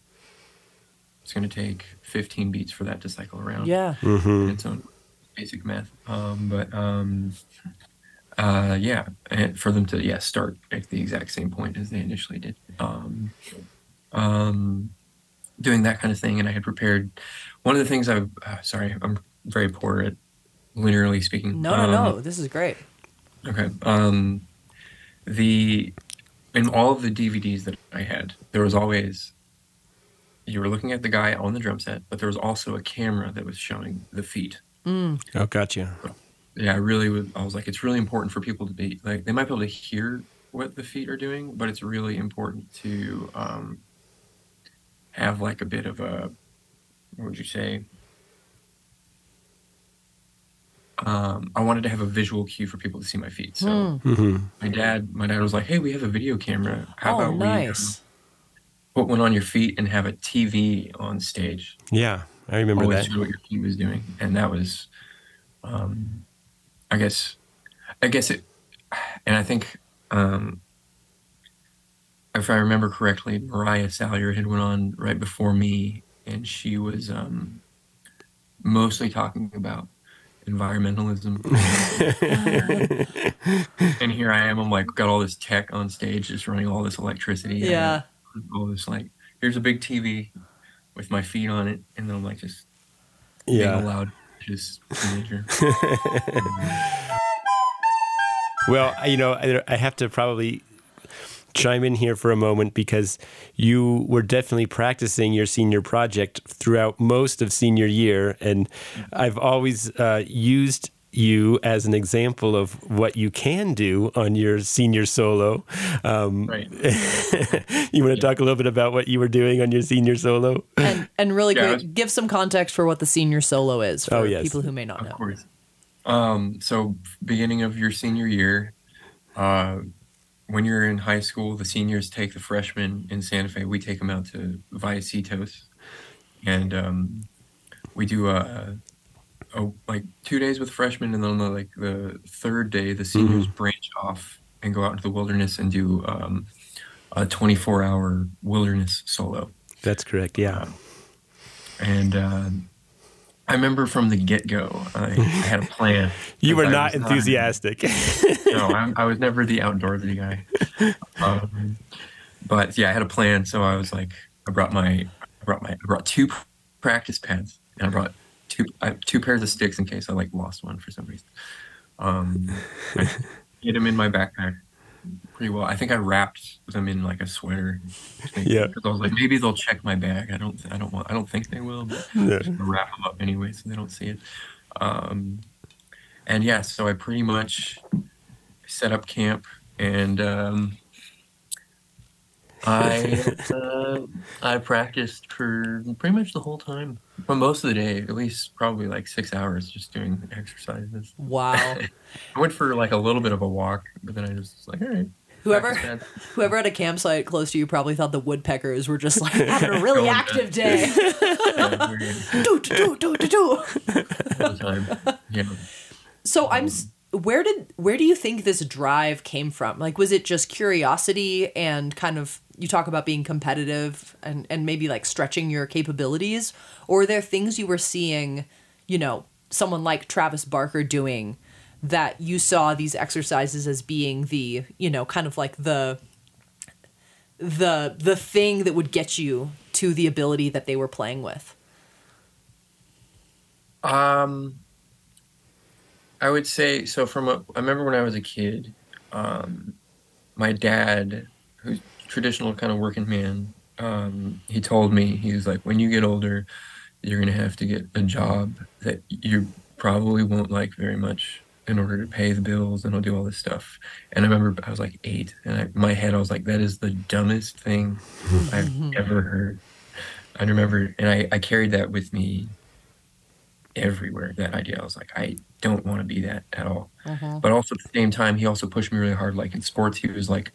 it's going to take 15 beats for that to cycle around Yeah. hmm in its own basic math. Um, but um, uh, yeah, and for them to yeah start at the exact same point as they initially did. Um, um, doing that kind of thing, and I had prepared one of the things I. Uh, sorry, I'm very poor at linearly speaking. No, no, Um, no. This is great. Okay. Um, the in all of the DVDs that I had, there was always you were looking at the guy on the drum set, but there was also a camera that was showing the feet. Mm. Oh, gotcha. Yeah, I really would. I was like, it's really important for people to be like they might be able to hear what the feet are doing, but it's really important to um, have like a bit of a what would you say? Um, I wanted to have a visual cue for people to see my feet. So Hmm. hmm my dad, my dad was like, "Hey, we have a video camera. How oh, about we nice. put one on your feet and have a TV on stage? Yeah, I remember Always that. show what your feet was doing." And that was, um, I guess, I guess it, and I think, um, if I remember correctly, Mariah Salyer had went on right before me, and she was um, mostly talking about environmentalism. and here I am. I'm like, got all this tech on stage, just running all this electricity. and Yeah. All this like, here's a big TV with my feet on it, and then I'm like just being Yeah. well, you know, I have to probably chime in here for a moment because you were definitely practicing your senior project throughout most of senior year. And I've always uh, used you as an example of what you can do on your senior solo. Um, right. you want to talk a little bit about what you were doing on your senior solo? And, and really yeah, quick, give some context for what the senior solo is for oh, yes. people who may not of know. Of course. Um, so, beginning of your senior year, uh, when you're in high school, the seniors take the freshmen in Santa Fe. We take them out to Vallecitos, and um, we do a, a, like two days with freshmen, and then the, like the third day, the seniors mm-hmm. branch off and go out into the wilderness and do um, a 24 hour wilderness solo. That's correct. Yeah. Um, and uh, I remember from the get go, I, I, had a plan. you were not enthusiastic. Not, no, I, I, was never the outdoorsy guy. Um, but yeah, I had a plan. So I was like, I brought my, I brought my, I brought two practice pads, and I brought two, I, two pairs of sticks in case I like lost one for some reason. Um, I hid them in my backpack, pretty well. I think I wrapped them in like a sweater. Yeah. Because I was like, maybe they'll check my bag. I don't. I don't want. I don't think they will. But yeah. just wrap them up anyway, so they don't see it. Um, and yeah, so I pretty much set up camp, and um, I uh, I practiced for pretty much the whole time, for most of the day, at least probably like six hours, just doing exercises. Wow! I went for like a little bit of a walk, but then I just like, all right. Whoever, whoever had a campsite close to you probably thought the woodpeckers were just like having a really active day. do do do do do. Yeah. So I'm. Where did where do you think this drive came from? Like, was it just curiosity and kind of you talk about being competitive and and maybe like stretching your capabilities or are there things you were seeing you know someone like Travis Barker doing that you saw these exercises as being the you know kind of like the the the thing that would get you to the ability that they were playing with? Um i would say so from a i remember when i was a kid um my dad who's traditional kind of working man. Um, he told me he was like, when you get older, you're gonna have to get a job that you probably won't like very much in order to pay the bills and I'll do all this stuff. And I remember I was like eight, and I, my head I was like, that is the dumbest thing I've ever heard. I remember, and I, I carried that with me everywhere. That idea, I was like, I don't want to be that at all. Uh-huh. But also at the same time, he also pushed me really hard. Like in sports, he was like,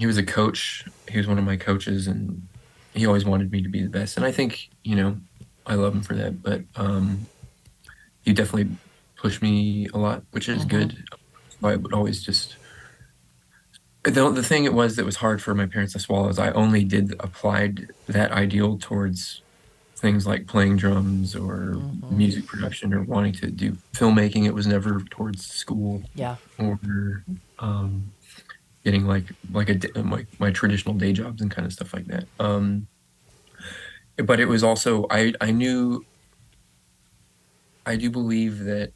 he was a coach. He was one of my coaches, and he always wanted me to be the best. And I think you know I love him for that. But um, he definitely pushed me a lot, which is mm-hmm. good. I would always just the, the thing it was that was hard for my parents to swallow is I only did applied that ideal towards things like playing drums or mm-hmm. music production or wanting to do filmmaking. It was never towards school. Yeah. Or um, getting like like a my, my traditional day jobs and kind of stuff like that. Um, but it was also I I knew I do believe that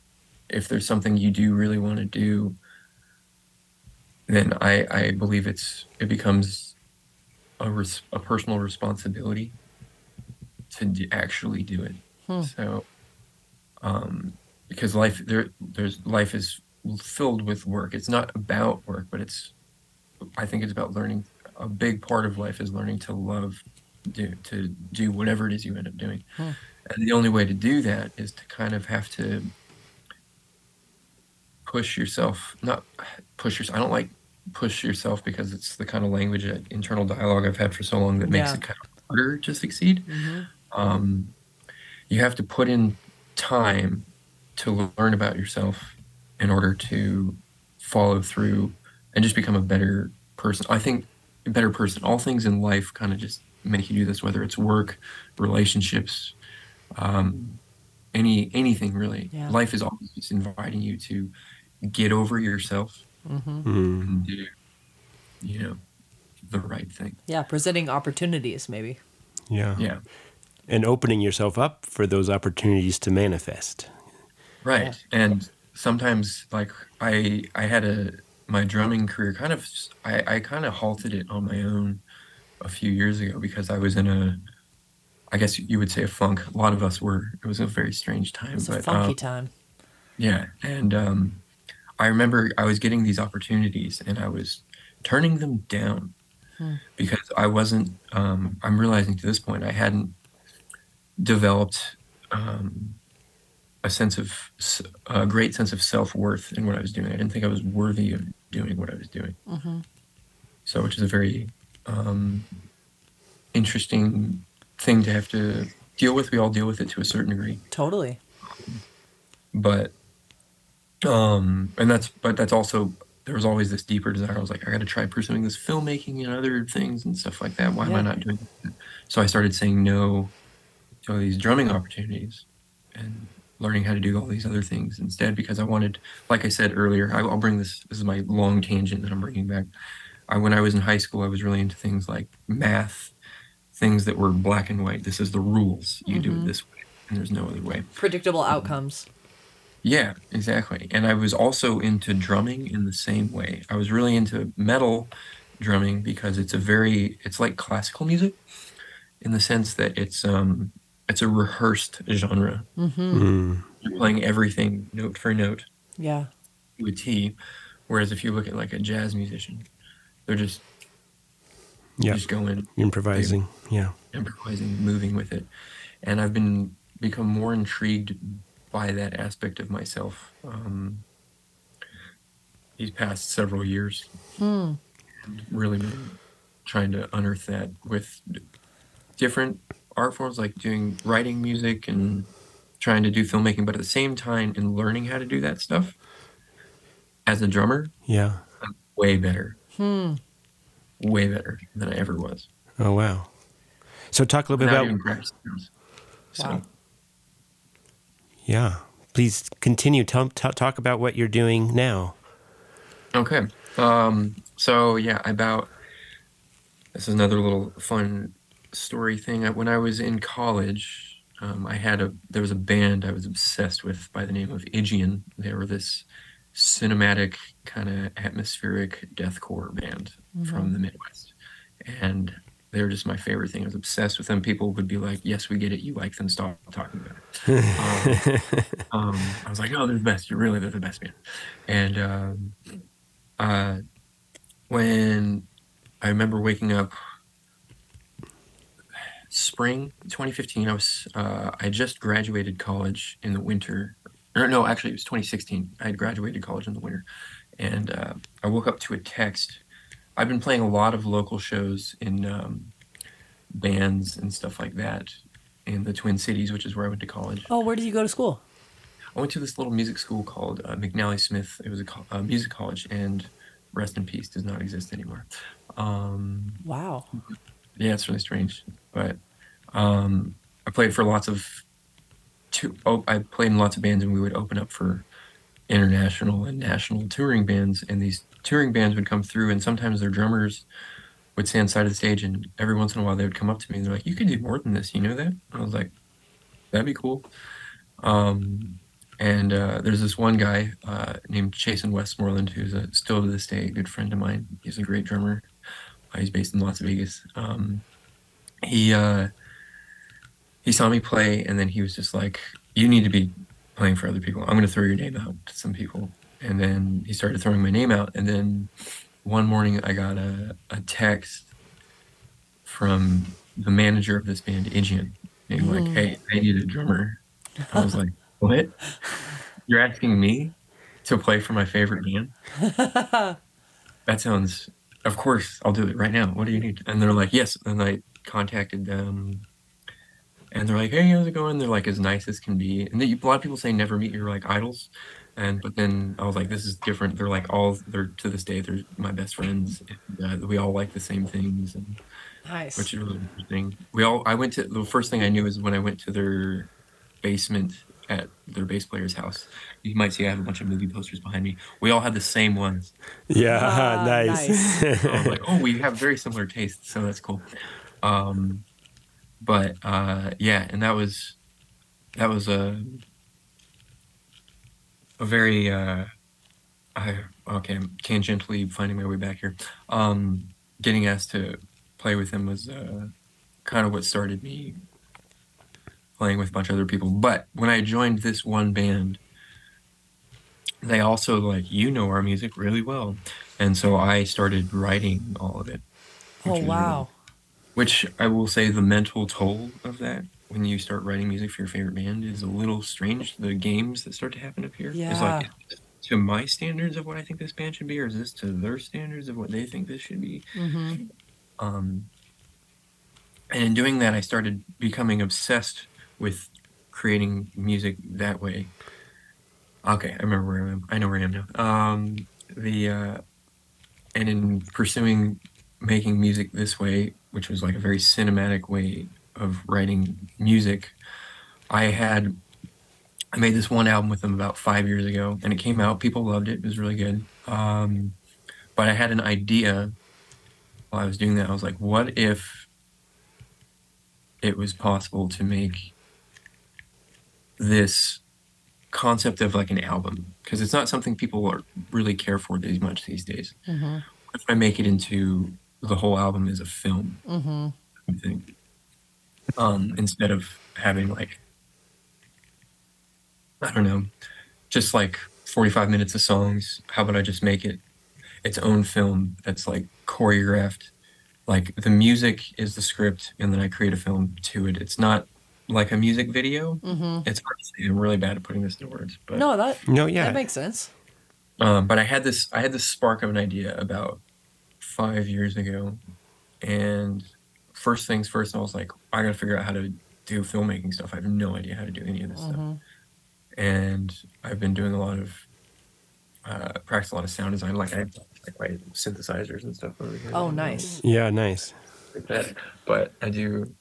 if there's something you do really want to do, then I I believe it's it becomes a res, a personal responsibility to d- actually do it. Hmm. So, um, because life there there's life is filled with work. It's not about work, but it's I think it's about learning. A big part of life is learning to love, do to do whatever it is you end up doing. Hmm. And the only way to do that is to kind of have to push yourself, not push yourself. I don't like push yourself because it's the kind of language, uh, internal dialogue I've had for so long that makes yeah. it kind of harder to succeed. Mm-hmm. Um, you have to put in time to learn about yourself in order to follow through and just become a better person. I think a better person. All things in life kind of just make you do this, whether it's work, relationships, um, any anything really. Yeah. Life is always just inviting you to get over yourself mm-hmm. and do, you know, the right thing. Yeah, presenting opportunities, maybe. Yeah. Yeah. And opening yourself up for those opportunities to manifest. Right. And sometimes like I I had a my drumming career kind of I, I kind of halted it on my own a few years ago because I was in a I guess you would say a funk. A lot of us were. It was a very strange time. It's a but, funky um, time. Yeah, and um, I remember I was getting these opportunities and I was turning them down because I wasn't. Um, I'm realizing to this point I hadn't developed um, a sense of a great sense of self worth in what I was doing. I didn't think I was worthy of doing what I was doing. So, which is a very um, interesting thing to have to deal with. We all deal with it to a certain degree. Totally. but um and that's but that's also there was always this deeper desire. I was like i gotta try pursuing this filmmaking and other things and stuff like that. Why am i not doing that so i started saying no to all these drumming opportunities. And learning how to do all these other things instead because i wanted like i said earlier I, i'll bring this this is my long tangent that i'm bringing back I, when i was in high school i was really into things like math things that were black and white this is the rules you do it this way and there's no other way Predictable outcomes. yeah, exactly. And I was also into drumming in the same way. I was really into metal drumming because it's a very it's like classical music in the sense that it's um it's a rehearsed genre. Mm. You're playing everything note for note Yeah. to a T. Whereas if you look at like a jazz musician, they're just Yeah. just going Improvising. Yeah. improvising, moving with it. And I've been become more intrigued by that aspect of myself um, these past several years. And really trying to unearth that with different art forms, like doing writing music and trying to do filmmaking, but at the same time, in learning how to do that stuff as a drummer, Yeah. way better. Hmm. Way better than I ever was. Oh wow. So talk a little bit about even. So, Wow. yeah. Please continue. Tell, t- talk about what you're doing now. Okay. Um, so yeah, about this is another little fun story thing. When I was in college, um, I had a there was a band I was obsessed with by the name of Aegaeon. They were this cinematic kind of atmospheric deathcore band from the Midwest, and they were just my favorite thing. I was obsessed with them. People would be like, "Yes, we get it. You like them. Stop talking about it." um, um, I was like, "Oh, they're the best. You're really they're the best band." And um, uh, when I remember waking up spring 2015, I was uh, I just graduated college in the winter. Or no, actually, it was 2016. I had graduated college in the winter, and uh, I woke up to a text. I've been playing a lot of local shows in um, bands and stuff like that in the Twin Cities, which is where I went to college. Oh, where did you go to school? I went to this little music school called uh, McNally Smith. It was a, co- a music college, and rest in peace, does not exist anymore. Um, Wow. Yeah, it's really strange, but um, I played for lots of. Two, oh, I played in lots of bands, and we would open up for international and national touring bands, and these touring bands would come through, and sometimes their drummers would stand side of the stage, and every once in a while they would come up to me and they're like, "You could do more than this, you know that?" And I was like, "That'd be cool." Um, and uh, there's this one guy uh, named Jason Westmoreland who's a, still to this day a good friend of mine. He's a great drummer. Uh, he's based in Las Vegas. Um, he uh, he saw me play, and then he was just like, "You need to be playing for other people. I'm going to throw your name out to some people." And then he started throwing my name out, and then one morning I got a, a text from the manager of this band, Aegaeon, being like, "Hey, I need a drummer." I was like, "What? You're asking me to play for my favorite band?" that sounds. Of course, I'll do it right now. What do you need? And they're like, "Yes." And I contacted them, and they're like, "Hey, how's it going?" They're like as nice as can be. And they, a lot of people say never meet your like idols, and but then I was like, "This is different." They're like all they're to this day they're my best friends. And, uh, we all like the same things, and Nice. which is really interesting. We all I went to the first thing I knew is when I went to their basement at their bass player's house. You might see I have a bunch of movie posters behind me. We all had the same ones. Yeah. Ah, nice. I was like, oh, we have very similar tastes, so that's cool. Um, but uh, yeah, and that was that was a a very uh, I okay, I'm tangentially finding my way back here. Um, getting asked to play with him was uh, kind of what started me playing with a bunch of other people. But when I joined this one band, they also like you know our music really well, and so I started writing all of it. Oh wow! which I will say the mental toll of that when you start writing music for your favorite band is a little strange. The games that start to happen up here is Yeah. like to my standards of what I think this band should be, or is this to their standards of what they think this should be? Mm-hmm. Um, and in doing that, I started becoming obsessed with creating music that way. Okay, I remember where I am. I know where I am now. Um, the uh, and in pursuing making music this way, which was like a very cinematic way of writing music, I had I made this one album with them about five years ago, and it came out. People loved it. It was really good. Um, but I had an idea while I was doing that. I was like, what if it was possible to make this concept of like an album? Because it's not something people are really care for as much these days. Mm-hmm. What if I make it into the whole album is a film? Mm-hmm. I think. Um, instead of having like I don't know, just like 45 minutes of songs. How about I just make it its own film that's like choreographed? Like the music is the script, and then I create a film to it. It's not like a music video. Mm-hmm. It's hard to say. I'm really bad at putting this into words, but No, that No, yeah. that makes sense. um, but I had this I had this spark of an idea about five years ago, and first things first, I was like, I got to figure out how to do filmmaking stuff. I have no idea how to do any of this stuff, Mhm. and I've been doing a lot of uh, practice a lot of sound design. Like I have like my synthesizers and stuff over here. Oh, nice. yeah, nice. like that. But I do.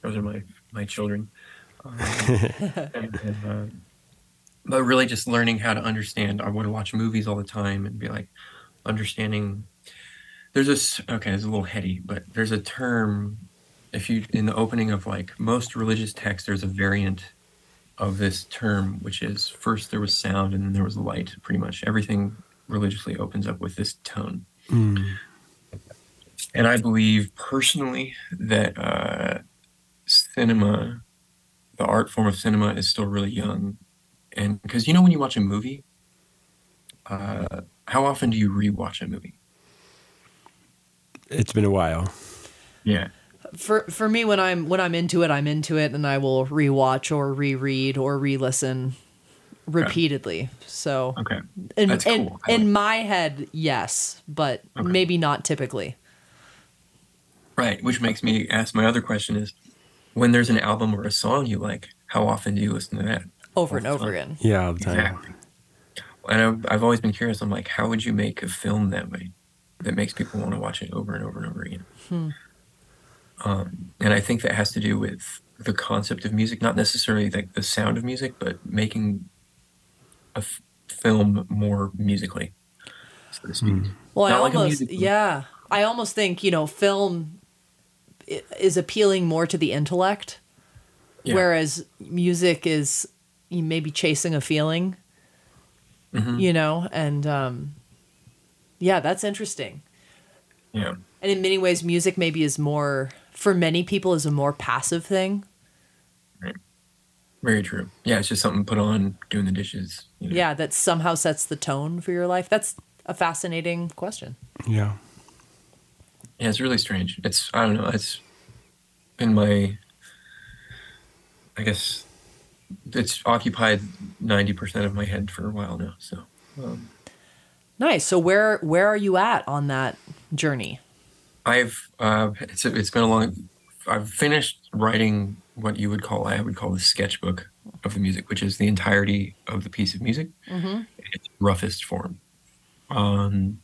Those are my my children. Um, and, and, uh, but really, just learning how to understand. I would watch movies all the time and be like, understanding. There's this. Okay, it's a little heady, but there's a term. If you in the opening of like most religious texts, there's a variant of this term, which is first there was sound and then there was light. Pretty much everything religiously opens up with this tone. Mm. And I believe personally that uh, cinema, the art form of cinema, is still really young. And because you know, when you watch a movie, uh, how often do you rewatch a movie? It's been a while. Yeah. For for me, when I'm when I'm into it, I'm into it, and I will rewatch or reread or re-listen repeatedly. So Okay. in That's in, cool. I in like- my head, yes, but Okay. maybe not typically. Right. Which makes me ask my other question is when there's an album or a song you like, how often do you listen to that? Over and All the over again. Yeah, all the time. Exactly. And I've, I've always been curious. I'm like, how would you make a film that way that makes people want to watch it over and over and over again? Hmm. Um, and I think that has to do with the concept of music, not necessarily like the sound of music, but making a f- film more musically, so to speak. Well, Not I like almost musical. yeah, I almost think you know film i- is appealing more to the intellect, Yeah. whereas music is you maybe chasing a feeling. Mhm. You know, and um, yeah, that's interesting. Yeah. And in many ways, music maybe is more for many people is a more passive thing. Right. Very true. Yeah, it's just something put on doing the dishes. You know? Yeah, that somehow sets the tone for your life. That's a fascinating question. Yeah. Yeah, it's really strange. It's I don't know. It's been my, I guess, it's occupied ninety percent of my head for a while now. So um, Nice. So where where are you at on that journey? I've uh, it's it's been a long. I've finished writing what you would call I would call the sketchbook of the music, which is the entirety of the piece of music, Mm-hmm. in its roughest form. Um,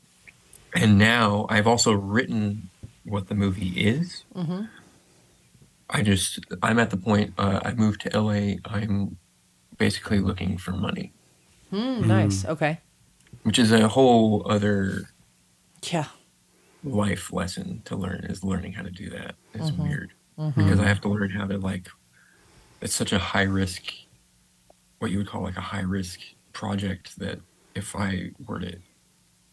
and now I've also written what the movie is. Mm-hmm. I just I'm at the point uh, I moved to LA. I'm basically looking for money, Mm, nice. Okay. which is a whole other Yeah. life lesson to learn. Is learning how to do that. It's Mhm. weird Mm-hmm. because I have to learn how to like. It's such a high risk, what you would call like a high risk project that if I were to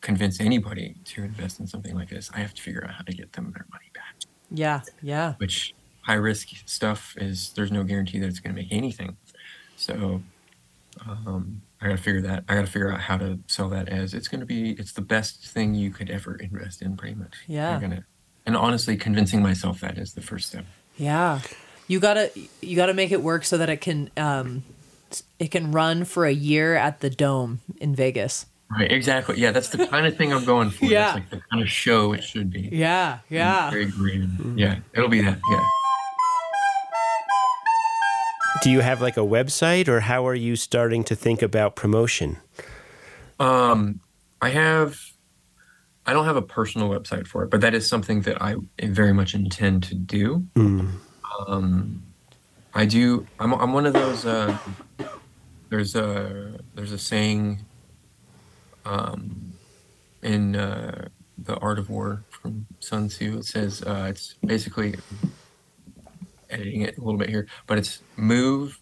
convince anybody to invest in something like this, I have to figure out how to get them their money back. Yeah, yeah. Which high risk stuff is there's no guarantee that it's going to make anything. So um, I got to figure that. I got to figure out how to sell that as it's going to be. It's the best thing you could ever invest in, pretty much. Yeah. Gonna, and honestly, convincing myself that is the first step. Yeah. You gotta you gotta make it work so that it can um, it can run for a year at the Dome in Vegas. Right, exactly. Yeah, that's the kind of thing I'm going for. Yeah. That's like the kind of show it should be. Yeah, yeah. Very grand. Yeah, it'll be that. Yeah. Do you have like a website or how are you starting to think about promotion? Um, I have, I don't have a personal website for it, but that is something that I very much intend to do. Um, I do. I'm, I'm one of those. Uh, there's a there's a saying. Um, in uh, the Art of War from Sun Tzu, it says uh, it's basically editing it a little bit here, but it's move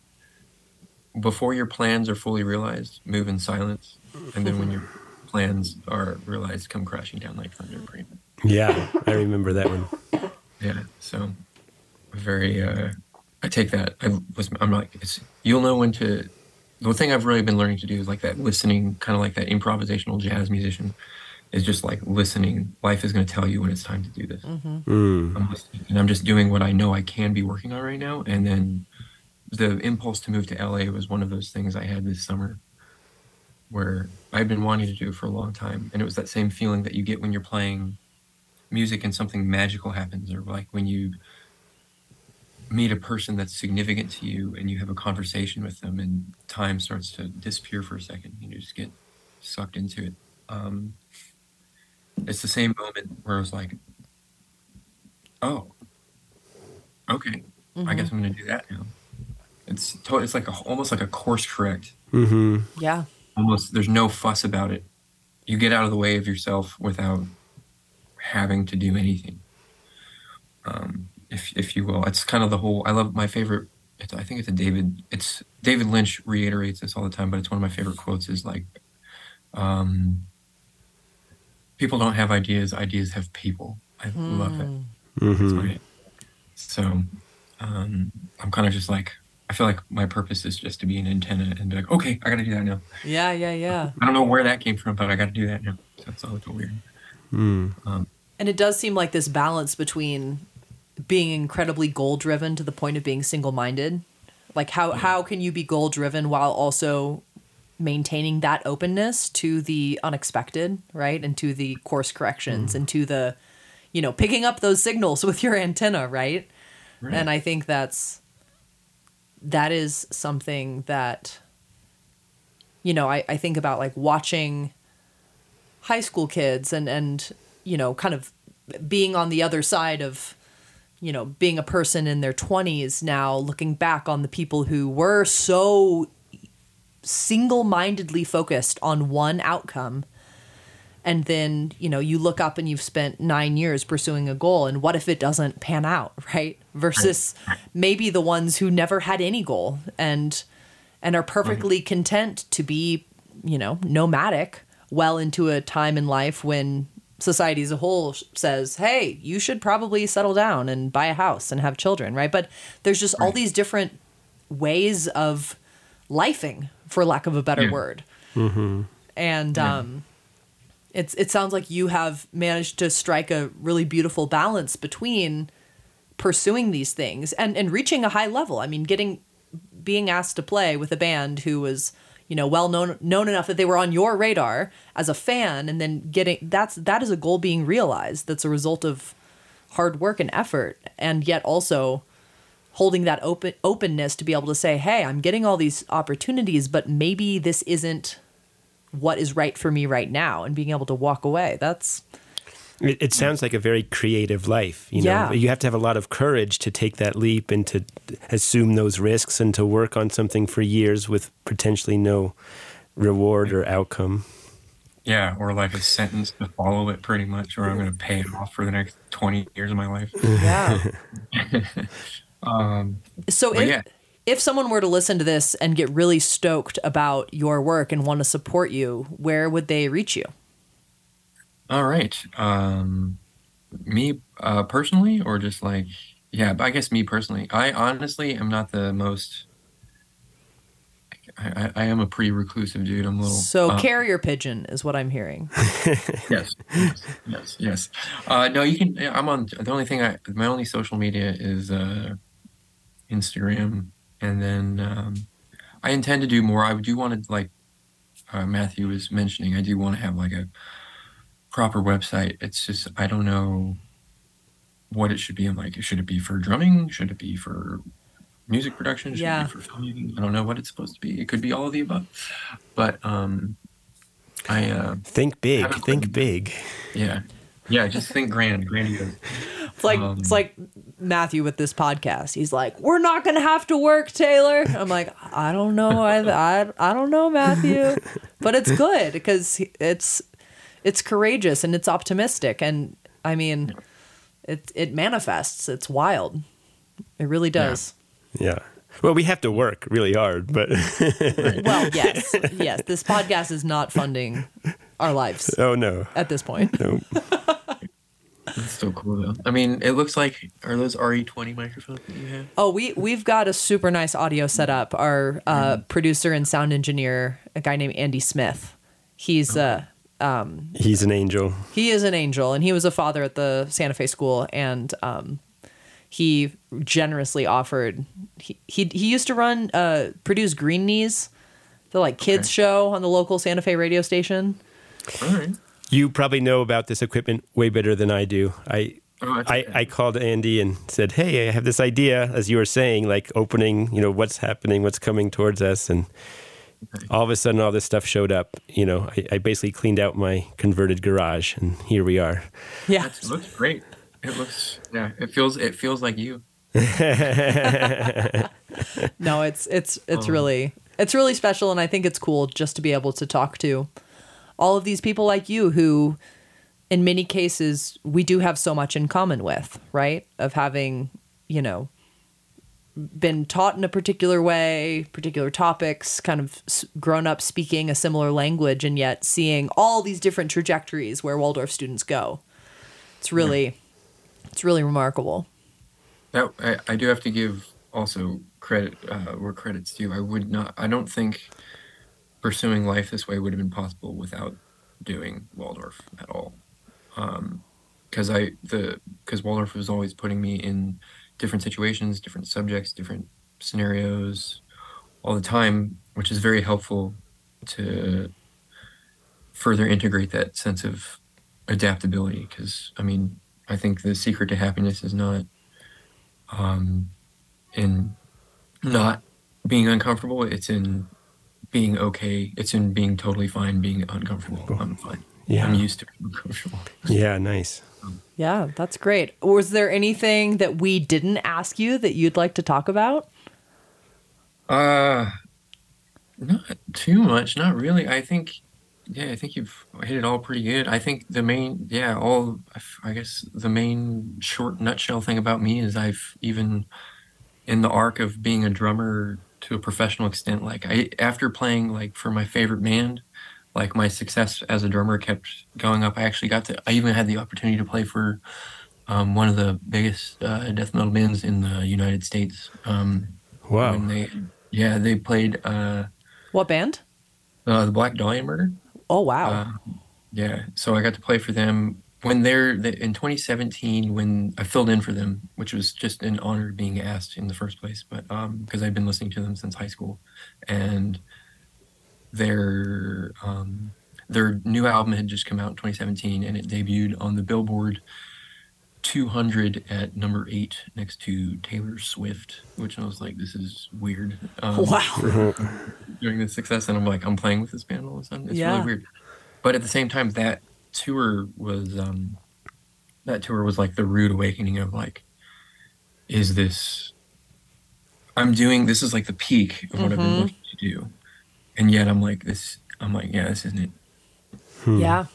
before your plans are fully realized. Move in silence, and then when your plans are realized, come crashing down like thunder. Yeah, I remember that one. Yeah. So very. Uh, I take that. I was. I'm like. It's. You'll know when to. The one thing I've really been learning to do is like that listening, kind of like that improvisational jazz musician, is just like listening. Life is going to tell you when it's time to do this. Mm. I'm and I'm just doing what I know I can be working on right now. And then the impulse to move to LA was one of those things I had this summer where I've been wanting to do it for a long time. And it was that same feeling that you get when you're playing music and something magical happens, or like when you meet a person that's significant to you and you have a conversation with them and time starts to disappear for a second and you just get sucked into it. Um, it's the same moment where I was like, oh, okay, I guess I'm going to do that now. It's to- it's like a, almost like a course correct. Mm-hmm. Yeah. Almost there's no fuss about it. You get out of the way of yourself without having to do anything. Um, if if you will, it's kind of the whole. I love my favorite. It's, I think it's a David. It's David Lynch reiterates this all the time, but it's one of my favorite quotes. Is like, um, people don't have ideas. Ideas have people. I love it. Mm-hmm. my- so um, I'm kind of just like I feel like my purpose is just to be an antenna and be like, okay, I got to do that now. Yeah, yeah, yeah. I don't know where that came from, but I got to do that now. So all a little weird. And it does seem like this balance between being incredibly goal driven to the point of being single minded. Like how how can you be goal driven while also maintaining that openness to the unexpected, right? And to the course corrections mm. and to the you know, picking up those signals with your antenna, right? Right. And I think that's that is something that you know, I, I think about like watching high school kids and and you know kind of being on the other side of you know being a person in their 20s now looking back on the people who were so single-mindedly focused on one outcome and then you know you look up and you've spent 9 years pursuing a goal and what if it doesn't pan out right? Versus maybe the ones who never had any goal and and are perfectly mm-hmm. content to be you know nomadic well into a time in life when society as a whole says hey you should probably settle down and buy a house and have children right? But there's just all these different ways of lifing for lack of a better Yeah. word. And um it's it sounds like you have managed to strike a really beautiful balance between pursuing these things and and reaching a high level. I mean, getting being asked to play with a band who was you know well known known enough that they were on your radar as a fan and then getting that's that is a goal being realized that's a result of hard work and effort and yet also holding that open openness to be able to say hey i'm getting all these opportunities but maybe this isn't what is right for me right now and being able to walk away. That's It, it sounds like a very creative life. You know, Yeah. you have to have a lot of courage to take that leap and to assume those risks and to work on something for years with potentially no reward or outcome. Yeah, or like a sentence to follow it pretty much, or I'm going to pay it off for the next 20 years of my life. yeah Um, so But in, yeah. if someone were to listen to this and get really stoked about your work and want to support you, where would they reach you? All right. Um, me uh, personally, or just like, yeah, I guess me personally. I honestly am not the most. I, I am a pretty reclusive dude. I'm a little. So uh, carrier pigeon is what I'm hearing. yes, yes, yes, yes. Uh, no, you can. I'm on. The only thing I, my only social media is uh, Instagram and then um, I intend to do more. I do want to like uh, Matthew was mentioning. I do want to have like a proper website. It's just I don't know what it should be. I'm like, should it be for drumming? Should it be for music production? Should yeah. it be for filmmaking? I don't know what it's supposed to be. It could be all of the above. But um, I uh, think big. Think big. Yeah, yeah. Just think grand, grandiose. It's like um, it's like Matthew with this podcast. He's like, "We're not gonna have to work, Taylor." I'm like, "I don't know, I I, I don't know, Matthew," but it's good because it's it's courageous and it's optimistic, and I mean, it it manifests. It's wild. It really does. Yeah. yeah. Well, we have to work really hard, but well, yes, yes. This podcast is not funding our lives. Oh no! At this point, no. That's so cool though. I mean, it looks like are those RE20 microphones that you have? Oh, we we've got a super nice audio setup. Our uh, mm. producer and sound engineer, a guy named Andy Smith. He's uh um, he's an angel. He is an angel, and he was a father at the Santa Fe school, and um, he generously offered. He, he he used to run uh produce Green Knees, the like kids okay. show on the local Santa Fe radio station. All right. You probably know about this equipment way better than I do. I oh, I, I called Andy and said, "Hey, I have this idea, as you were saying, like opening, you know, what's happening, what's coming towards us." And all of a sudden, all this stuff showed up. You know, I, I basically cleaned out my converted garage, and here we are. Yeah, it looks great. It looks, yeah, it feels, it feels like you. no, it's it's it's um, really it's really special, and I think it's cool just to be able to talk to all of these people like you who in many cases we do have so much in common with, right? Of having, you know, been taught in a particular way, particular topics, kind of grown up speaking a similar language, and yet seeing all these different trajectories where Waldorf students go. It's really, yeah. it's really remarkable. That I, I, do have to give also credit uh, where credit's due. I would not. I don't think pursuing life this way would have been possible without doing Waldorf at all. Because um, I the because Waldorf was always putting me in different situations, different subjects, different scenarios all the time, which is very helpful to further integrate that sense of adaptability. Because I mean, I think the secret to happiness is not um, in not being uncomfortable; it's in being okay. It's in being totally fine, being uncomfortable. I'm fine. Yeah. I'm used to being uncomfortable. Yeah, nice. Yeah, that's great. Was there anything that we didn't ask you that you'd like to talk about? Uh not too much, not really. I think yeah, I think you've hit it all pretty good. I think the main yeah, all I guess the main short nutshell thing about me is I've even in the arc of being a drummer to a professional extent. Like I, after playing like for my favorite band, like my success as a drummer kept going up. I actually got to, I even had the opportunity to play for um, one of the biggest uh, death metal bands in the United States. Um, wow. They, yeah, they played. Uh, what band? Uh, the Black Dahlia Murder. Oh wow. Uh, yeah, so I got to play for them when they're in 2017 when I filled in for them, which was just an honor being asked in the first place, but because um, I've been listening to them since high school, and their um, their new album had just come out in 2017, and it debuted on the Billboard 200 at number eight next to Taylor Swift, which I was like, this is weird. Um, wow. During the success, and I'm like, I'm playing with this band all of a sudden. It's yeah. really weird. But at the same time, that tour was um that tour was like the rude awakening of like is this i'm doing this is like the peak of what mm-hmm. i've been mm-hmm. looking to do and yet i'm like this i'm like yeah this isn't it. Hmm. yeah.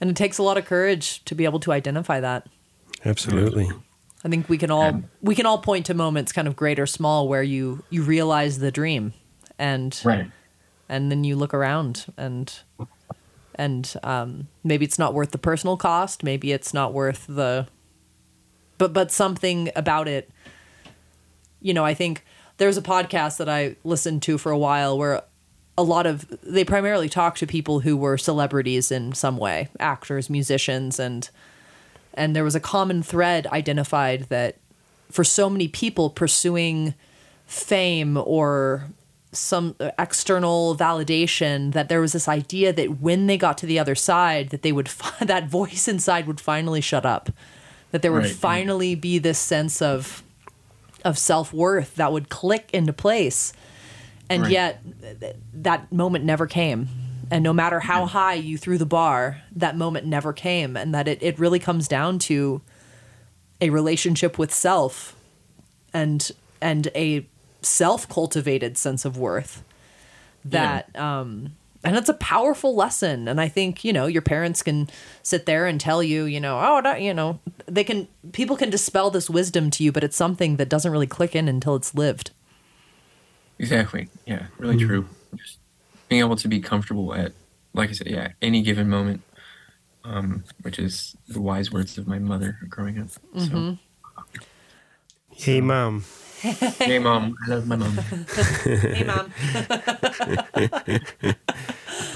And it takes a lot of courage to be able to identify that. Absolutely. I think we can all and, we can all point to moments, kind of great or small, where you you realize the dream, and right, and then you look around and and um, maybe it's not worth the personal cost, maybe it's not worth the, but but something about it. You know, I think there's a podcast that I listened to for a while where a lot of they primarily talk to people who were celebrities in some way, actors, musicians, and and there was a common thread identified that for so many people pursuing fame or some external validation that there was this idea that when they got to the other side that they would that voice inside would finally shut up that there would right. finally be this sense of of self-worth that would click into place and right. yet th- that moment never came. And no matter how high you threw the bar that moment never came. And that it, it really comes down to a relationship with self and and a self-cultivated sense of worth that yeah. um and it's a powerful lesson. And i think you know your parents can sit there and tell you you know oh no, you know they can people can dispel this wisdom to you but it's something that doesn't really click in until it's lived exactly. Yeah really mm-hmm. true. Just being able to be comfortable at like i said yeah any given moment um, which is the wise words of my mother growing up mm-hmm. so, hey mom. Hey mom. I love my mom. Hey mom.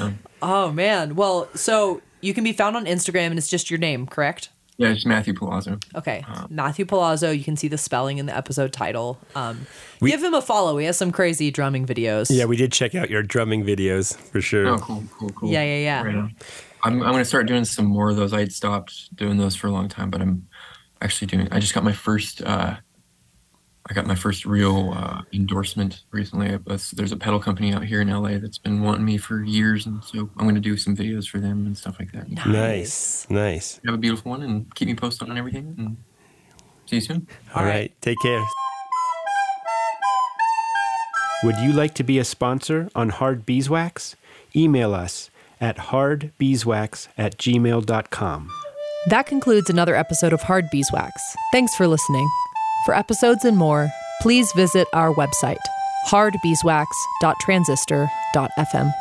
Um, oh man. Well so you can be found on instagram and it's just your name correct yeah, it's Matthew Paulazzo. Okay, um, Matthew Paulazzo. You can see the spelling in the episode title. Um, we, give him a follow. He has some crazy drumming videos. Yeah, we did check out your drumming videos for sure. Oh, cool, cool, cool. Yeah, yeah, yeah. Right I'm, I'm going to start doing some more of those. I had stopped doing those for a long time, but I'm actually doing. I just got my first uh, I got my first real uh, endorsement recently. There's a pedal company out here in LA that's been wanting me for years, and so I'm going to do some videos for them and stuff like that. Nice, nice. Have a beautiful one, and keep me posted on everything. And see you soon. All, All right. right, take care. Would you like to be a sponsor on Hard Beeswax? Email us at hardbeeswax at gmail.com. That concludes another episode of Hard Beeswax. Thanks for listening. For episodes and more, please visit our website, hardbeeswax.transistor.fm.